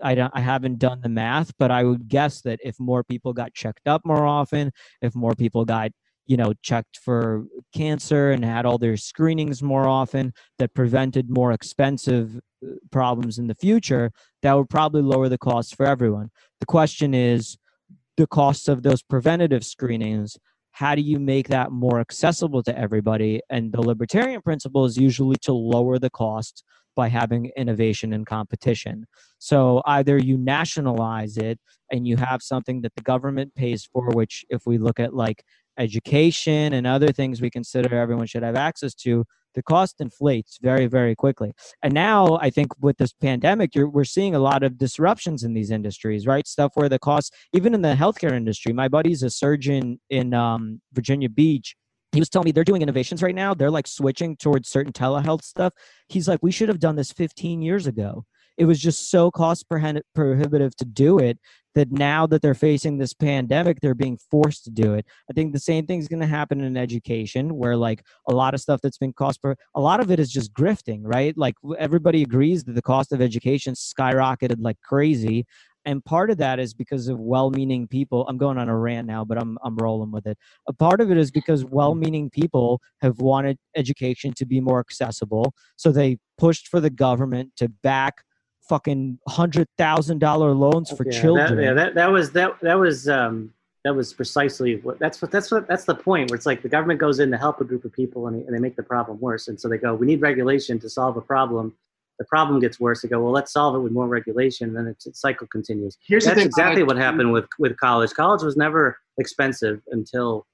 I don't I haven't done the math, but I would guess that if more people got checked up more often, if more people got you know checked for cancer and had all their screenings more often that prevented more expensive uh, problems in the future that would probably lower the costs for everyone the question is the costs of those preventative screenings how do you make that more accessible to everybody? And the libertarian principle is usually to lower the cost by having innovation and competition. So either you nationalize it and you have something that the government pays for which if we look at like education and other things we consider everyone should have access to the cost inflates very very quickly. And now i think with this pandemic we're seeing a lot of disruptions in these industries right? Stuff where the cost even in the healthcare industry my buddy's a surgeon in um, virginia beach. He was telling me they're doing innovations right now. They're like switching towards certain telehealth stuff. He's like we should have done this 15 years ago it was just so cost prohibitive to do it that now that they're facing this pandemic they're being forced to do it. I think the same thing's going to happen in education where like a lot of stuff that's been cost per a lot of it is just grifting right? Like everybody agrees that the cost of education skyrocketed like crazy. And part of that is because of well-meaning people i'm going on a rant now but i'm i'm rolling with it. A part of it is because well-meaning people have wanted education to be more accessible so they pushed for the government to back fucking hundred thousand dollar loans for yeah, children. That, yeah, that that was that that was um, that was precisely what that's what that's what that's the point where it's like the government goes in to help a group of people and they, and they make the problem worse, and so they go, we need regulation to solve a problem. The problem gets worse. They go, well, let's solve it with more regulation. And then it's, its cycle continues. Here's that's the thing, exactly I- what happened with with college. College was never expensive until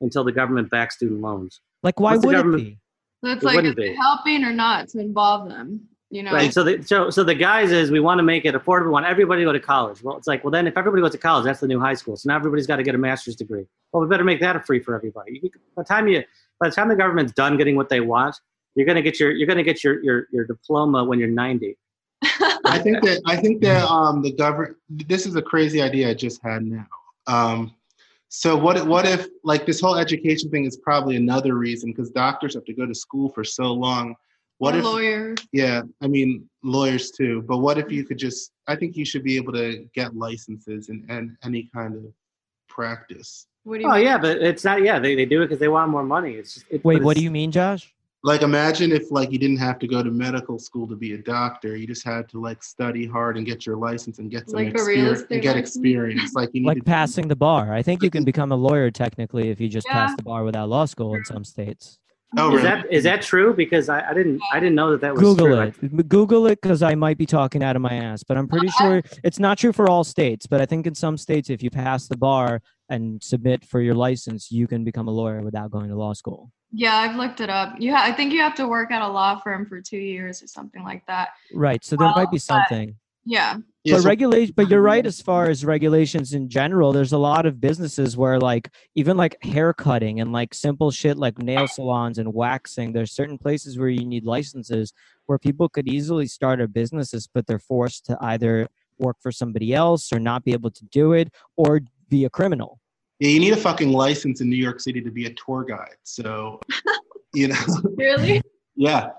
until the government backed student loans. like, why What's the would it be? So it's It like wouldn't it helping or not to involve them. You know, Right. So the so, so the guys is we want to make it affordable. We want everybody to go to college. Well, it's like well then if everybody goes to college, that's the new high school. So now everybody's got to get a master's degree. Well, we better make that a free for everybody. You, by the time you by the time the government's done getting what they want, you're gonna get your you're gonna get your your, your diploma when you're 90. I think that I think that um, the government. This is a crazy idea I just had now. Um, so what? What if like this whole education thing is probably another reason because doctors have to go to school for so long. What Or if? lawyers. Yeah, I mean lawyers too. But what if mm-hmm. you could just? I think you should be able to get licenses and, in any kind of practice. What do you Oh mean? yeah, but it's not. Yeah, they, they do it because they want more money. It's just, it, Wait, but what do you mean, Josh? Like imagine if like you didn't have to go to medical school to be a doctor. You just had to like study hard and get your license and get some Like experience and get experience. Like you need Like to passing the bar. I think you can become a lawyer technically if you just pass the bar without law school in some states. Oh, Is really? that is that true? Because I, I didn't I didn't know that that was Google true. it. Google it because I might be talking out of my ass, but I'm pretty sure it's not true for all states. But I think in some states, if you pass the bar and submit for your license, you can become a lawyer without going to law school. Yeah, I've looked it up. You, ha- I think you have to work at a law firm for two years or something like that. Right. So there might be but- something. Yeah, Yeah, but so- regulation but you're right as far as regulations in general there's a lot of businesses where like even like hair cutting and like simple shit like nail salons and waxing there's certain places where you need licenses where people could easily start a businesses but they're forced to either work for somebody else or not be able to do it or be a criminal Yeah, you need a fucking license in New York City to be a tour guide. So, you know, really? yeah.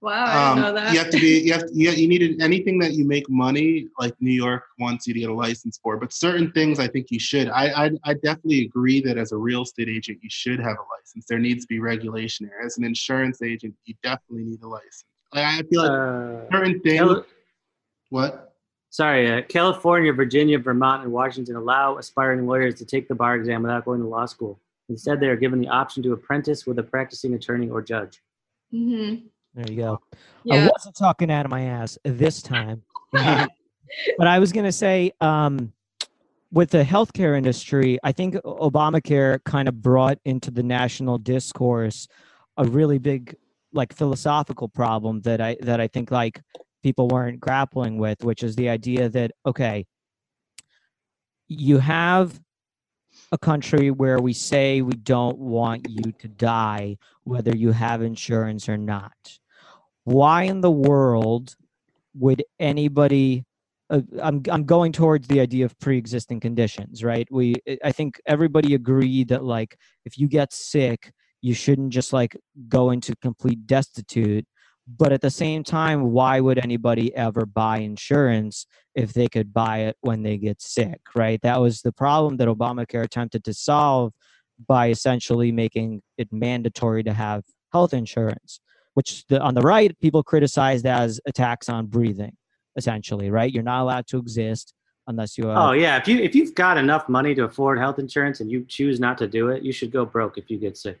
Wow, I Um, know that. you have to be. You have. To, you, you need anything that you make money. Like New York wants you to get a license for, but certain things I think you should. I I, I definitely agree that as a real estate agent, you should have a license. There needs to be regulation there. As an insurance agent, you definitely need a license. I, I feel like Uh, certain things. Cali- what? sorry, uh, California, Virginia, Vermont, and Washington allow aspiring lawyers to take the bar exam without going to law school. Instead, they are given the option to apprentice with a practicing attorney or judge. hmm there you go. I wasn't talking out of my ass this time. But i was gonna say um with the healthcare industry, I think Obamacare kind of brought into the national discourse a really big like philosophical problem that I that I think like people weren't grappling with, which is the idea that okay, you have a country where we say we don't want you to die whether you have insurance or not. Why in the world would anybody uh, I'm I'm going towards the idea of pre-existing conditions, right? We I think everybody agreed that like if you get sick, you shouldn't just like go into complete destitute. But at the same time, why would anybody ever buy insurance if they could buy it when they get sick, right? That was the problem that Obamacare attempted to solve by essentially making it mandatory to have health insurance, which the, on the right people criticized as a tax on breathing essentially, right? You're not allowed to exist unless you. Uh, oh yeah, if you if you've got enough money to afford health insurance and you choose not to do it, you should go broke if you get sick.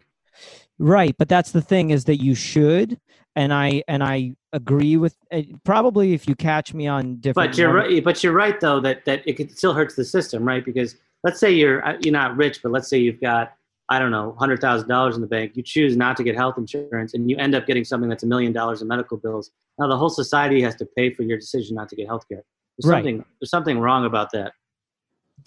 Right, but that's the thing is that you should, and I and I agree with uh, probably if you catch me on different. But you're right. But you're right though that that it still hurts the system, right? Because let's say you're uh, you're not rich, but let's say you've got I don't know, hundred thousand dollars in the bank, you choose not to get health insurance, and you end up getting something that's a million dollars in medical bills. Now the whole society has to pay for your decision not to get health care. There's right. something there's something wrong about that.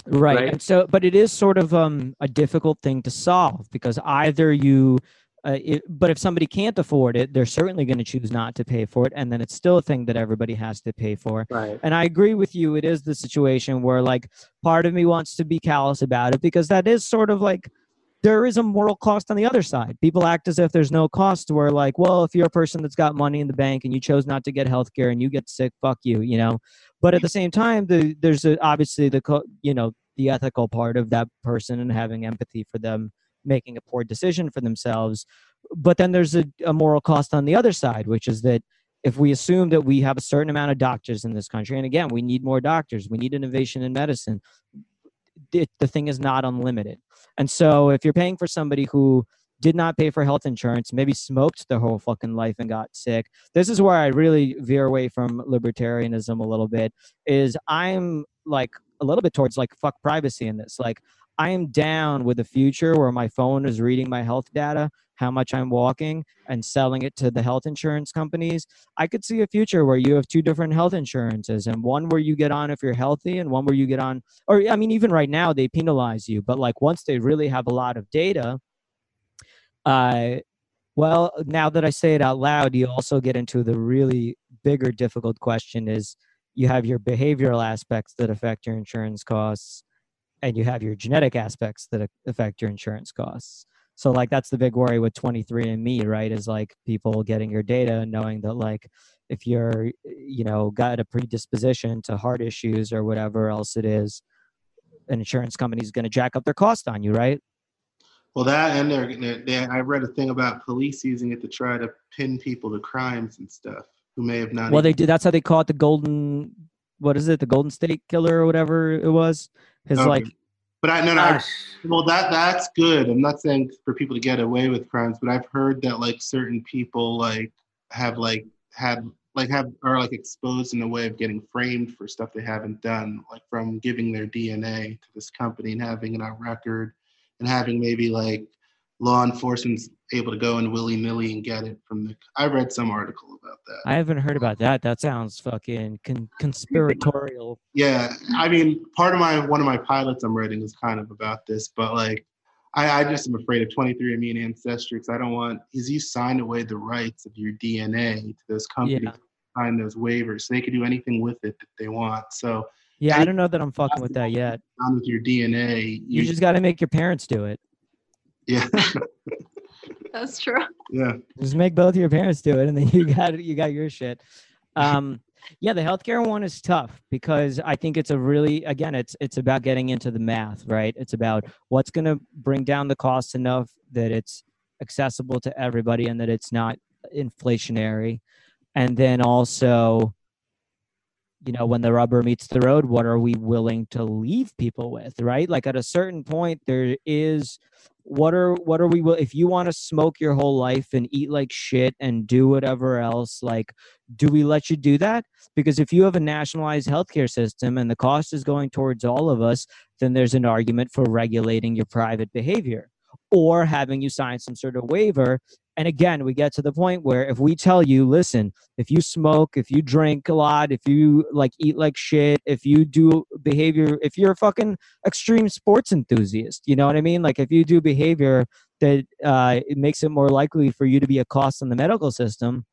Right. right. And so, but it is sort of um, a difficult thing to solve because either you, uh, it, but if somebody can't afford it, they're certainly going to choose not to pay for it, and then it's still a thing that everybody has to pay for. Right. And I agree with you. It is the situation where like part of me wants to be callous about it because that is sort of like there is a moral cost on the other side. People act as if there's no cost where like, well, if you're a person that's got money in the bank and you chose not to get health care and you get sick, fuck you, you know. But at the same time, the, there's a, obviously the you know the ethical part of that person and having empathy for them making a poor decision for themselves. But then there's a, a moral cost on the other side, which is that if we assume that we have a certain amount of doctors in this country, and again, we need more doctors, we need innovation in medicine, it, the thing is not unlimited. And so if you're paying for somebody who did not pay for health insurance, maybe smoked their whole fucking life and got sick. This is where I really veer away from libertarianism a little bit. Is I'm like a little bit towards like fuck privacy in this. Like I am down with a future where my phone is reading my health data, how much I'm walking, and selling it to the health insurance companies. I could see a future where you have two different health insurances and one where you get on if you're healthy and one where you get on, or I mean, even right now they penalize you, but like once they really have a lot of data, uh, well, now that I say it out loud, you also get into the really bigger, difficult question is you have your behavioral aspects that affect your insurance costs and you have your genetic aspects that affect your insurance costs. So like that's the big worry with 23andMe, right? Is like people getting your data and knowing that like if you're you know got a predisposition to heart issues or whatever else it is, an insurance company is going to jack up their cost on you, right? Well, that and they're, they're, I read a thing about police using it to try to pin people to crimes and stuff who may have not. Well, they did. That's how they caught the golden. What is it? The Golden State Killer or whatever it was. His okay. like but I no no. I, well, that that's good. I'm not saying for people to get away with crimes, but I've heard that like certain people like have like had like have are like exposed in a way of getting framed for stuff they haven't done, like from giving their DNA to this company and having it on record, and having maybe like law enforcement's able to go and willy nilly and get it from the. I read some article about that. I haven't heard about that. That sounds fucking con- conspiratorial. Yeah, I mean, part of my one of my pilots I'm writing is kind of about this, but like, I, I just am afraid of 23andMe and Ancestry because I don't want is you sign away the rights of your DNA to those companies, yeah. sign those waivers, so they can do anything with it that they want. So. Yeah, I don't know that I'm fucking with that yet. With your DNA, you, you just got to make your parents do it. Yeah. That's true. Yeah. Just make both your parents do it, and then you got you got your shit. Um, yeah, the healthcare one is tough because I think it's a really again, it's it's about getting into the math, right? It's about what's going to bring down the cost enough that it's accessible to everybody and that it's not inflationary, and then also you know when the rubber meets the road what are we willing to leave people with right like at a certain point there is what are what are we will if you want to smoke your whole life and eat like shit and do whatever else like do we let you do that? Because if you have a nationalized healthcare system and the cost is going towards all of us then there's an argument for regulating your private behavior or having you sign some sort of waiver and again, we get to the point where if we tell you, listen, if you smoke, if you drink a lot, if you like eat like shit, if you do behavior, if you're a fucking extreme sports enthusiast, you know what I mean? Like if you do behavior that uh, it makes it more likely for you to be a cost in the medical system,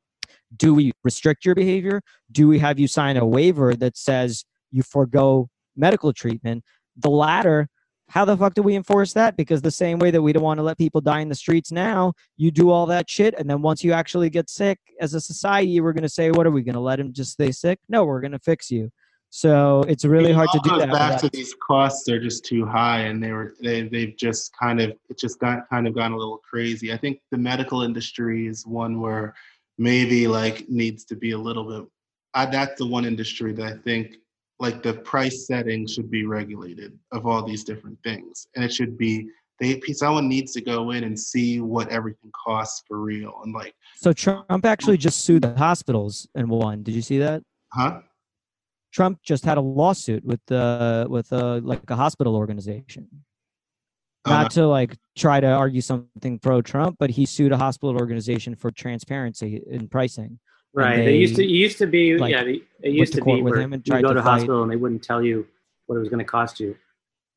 do we restrict your behavior? Do we have you sign a waiver that says you forego medical treatment? The latter how the fuck do we enforce that? Because the same way that we don't want to let people die in the streets now, you do all that shit, and then once you actually get sick, as a society, we're going to say, what are we going to let him just stay sick? No, we're going to fix you. So it's really it hard to do that. Back to these costs they're just too high, and they were they they've just kind of it just got kind of gone a little crazy. I think the medical industry is one where maybe like needs to be a little bit. I, that's the one industry that I think like the price setting should be regulated of all these different things and it should be they someone needs to go in and see what everything costs for real and like so trump actually just sued the hospitals and won. Did you see that? Huh? Trump just had a lawsuit with the with a like a hospital organization. Uh, not to like try to argue something pro trump but he sued a hospital organization for transparency in pricing Right. They, they, used to. It used to be. Like, yeah. It used to, to be where you go to, to hospital and they wouldn't tell you what it was going to cost you,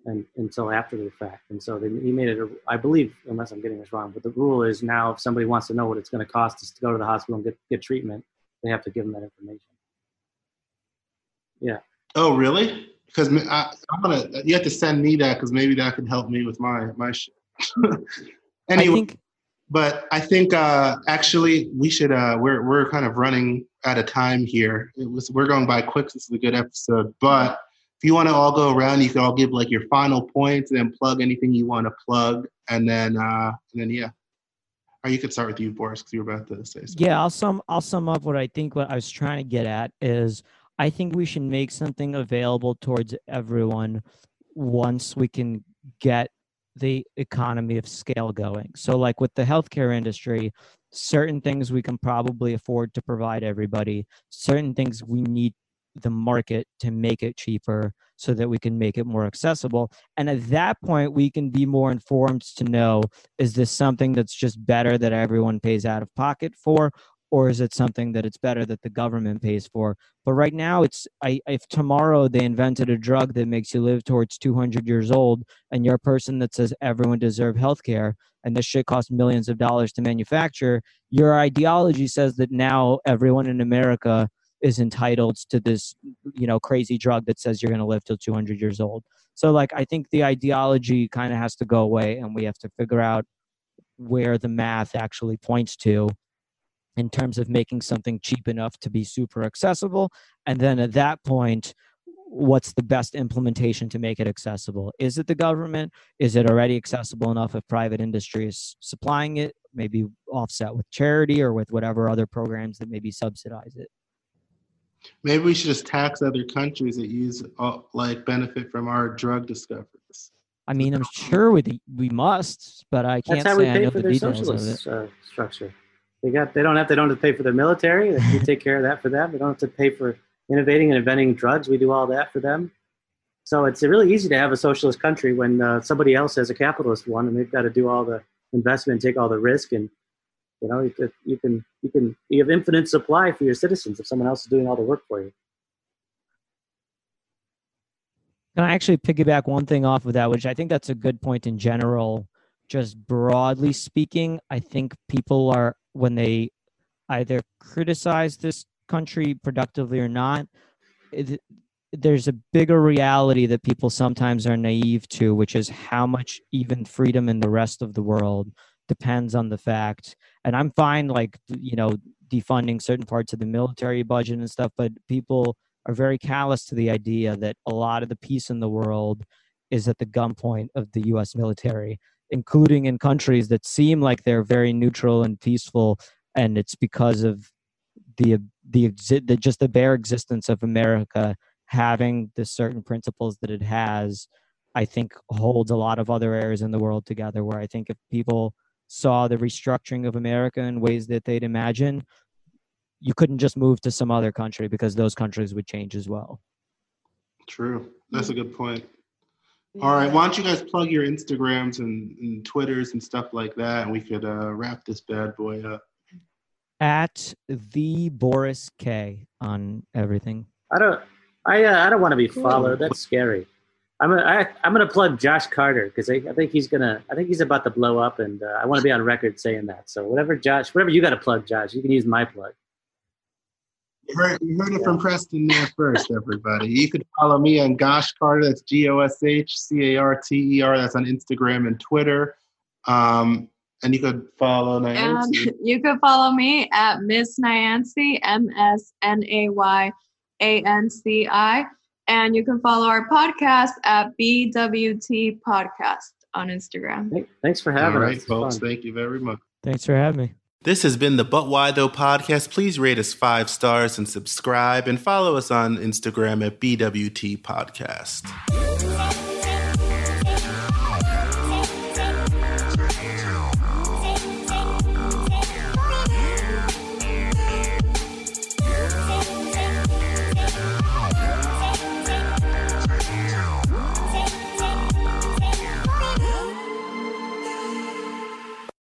and until after the fact. And so they, he made it. A, I believe, unless I'm getting this wrong, but the rule is now if somebody wants to know what it's going to cost us to go to the hospital and get get treatment, they have to give them that information. Yeah. Oh, really? Because I, I'm gonna. You have to send me that because maybe that could help me with my my shit. anyway. Think, but I think uh, actually we should. Uh, we're we're kind of running out of time here. It was we're going by quick. This is a good episode. But if you want to all go around, you can all give like your final points and then plug anything you want to plug, and then uh, and then yeah. Or you could start with you, Boris, because you were about to say something. Yeah, I'll sum I'll sum up what I think. What I was trying to get at is I think we should make something available towards everyone once we can get the economy of scale going. So, like with the healthcare industry, certain things we can probably afford to provide everybody, certain things we need the market to make it cheaper so that we can make it more accessible. And at that point, we can be more informed to know is this something that's just better that everyone pays out of pocket for, or is it something that it's better that the government pays for? But right now it's I, if tomorrow they invented a drug that makes you live towards 200 years old and you're a person that says everyone deserves health care and this shit costs millions of dollars to manufacture your ideology says that now everyone in america is entitled to this you know crazy drug that says you're going to live till 200 years old. So like i think the ideology kind of has to go away and we have to figure out where the math actually points to in terms of making something cheap enough to be super accessible. And then at that point, what's the best implementation to make it accessible? Is it the government? Is it already accessible enough if private industry is supplying it? Maybe offset with charity or with whatever other programs that maybe subsidize it. Maybe we should just tax other countries that use uh, like benefit from our drug discoveries. I mean, I'm sure we we must, but I can't That's say I know the details of it. Uh, structure. They got they don't have they don't have to pay for their military. We take care of that for them. They don't have to pay for innovating and inventing drugs. We do all that for them. So it's really easy to have a socialist country when uh, somebody else has a capitalist one, and they've got to do all the investment, and take all the risk, and you know you can you can you can you have infinite supply for your citizens if someone else is doing all the work for you. Can I actually piggyback one thing off of that, which I think that's a good point in general. Just broadly speaking, I think people are when they either criticize this country productively or not, it, there's a bigger reality that people sometimes are naive to, which is how much even freedom in the rest of the world depends on the fact. And I'm fine, like, you know, defunding certain parts of the military budget and stuff, but people are very callous to the idea that a lot of the peace in the world is at the gunpoint of the US military including in countries that seem like they're very neutral and peaceful and it's because of the the, the just the bare existence of America having the certain principles that it has I think holds a lot of other areas in the world together. Where I think if people saw the restructuring of America in ways that they'd imagine, you couldn't just move to some other country because those countries would change as well. True. That's a good point. All right. Why don't you guys plug your Instagrams and, and Twitters and stuff like that, and we could uh, wrap this bad boy up. At the Boris K on everything. I don't. I uh, I don't want to be followed. That's scary. I'm gonna, I, I'm gonna plug Josh Carter because I, I think he's gonna I think he's about to blow up and uh, I want to be on record saying that. So whatever Josh, whatever you got to plug, Josh, you can use my plug. You heard, you heard it from Preston there first, everybody. You could follow me on Gosh Carter. That's G O S H C A R T E R. That's on Instagram and Twitter. Um, and you could follow Nayanci. And you could follow me at Miss Nayanci, M S N A Y A N C I. And you can follow our podcast at BWT Podcast on Instagram. Thanks for having All right, us. folks. Thank you very much. Thanks for having me. This has been the But Why Though podcast. Please rate us five stars and subscribe and follow us on Instagram at BWT Podcast.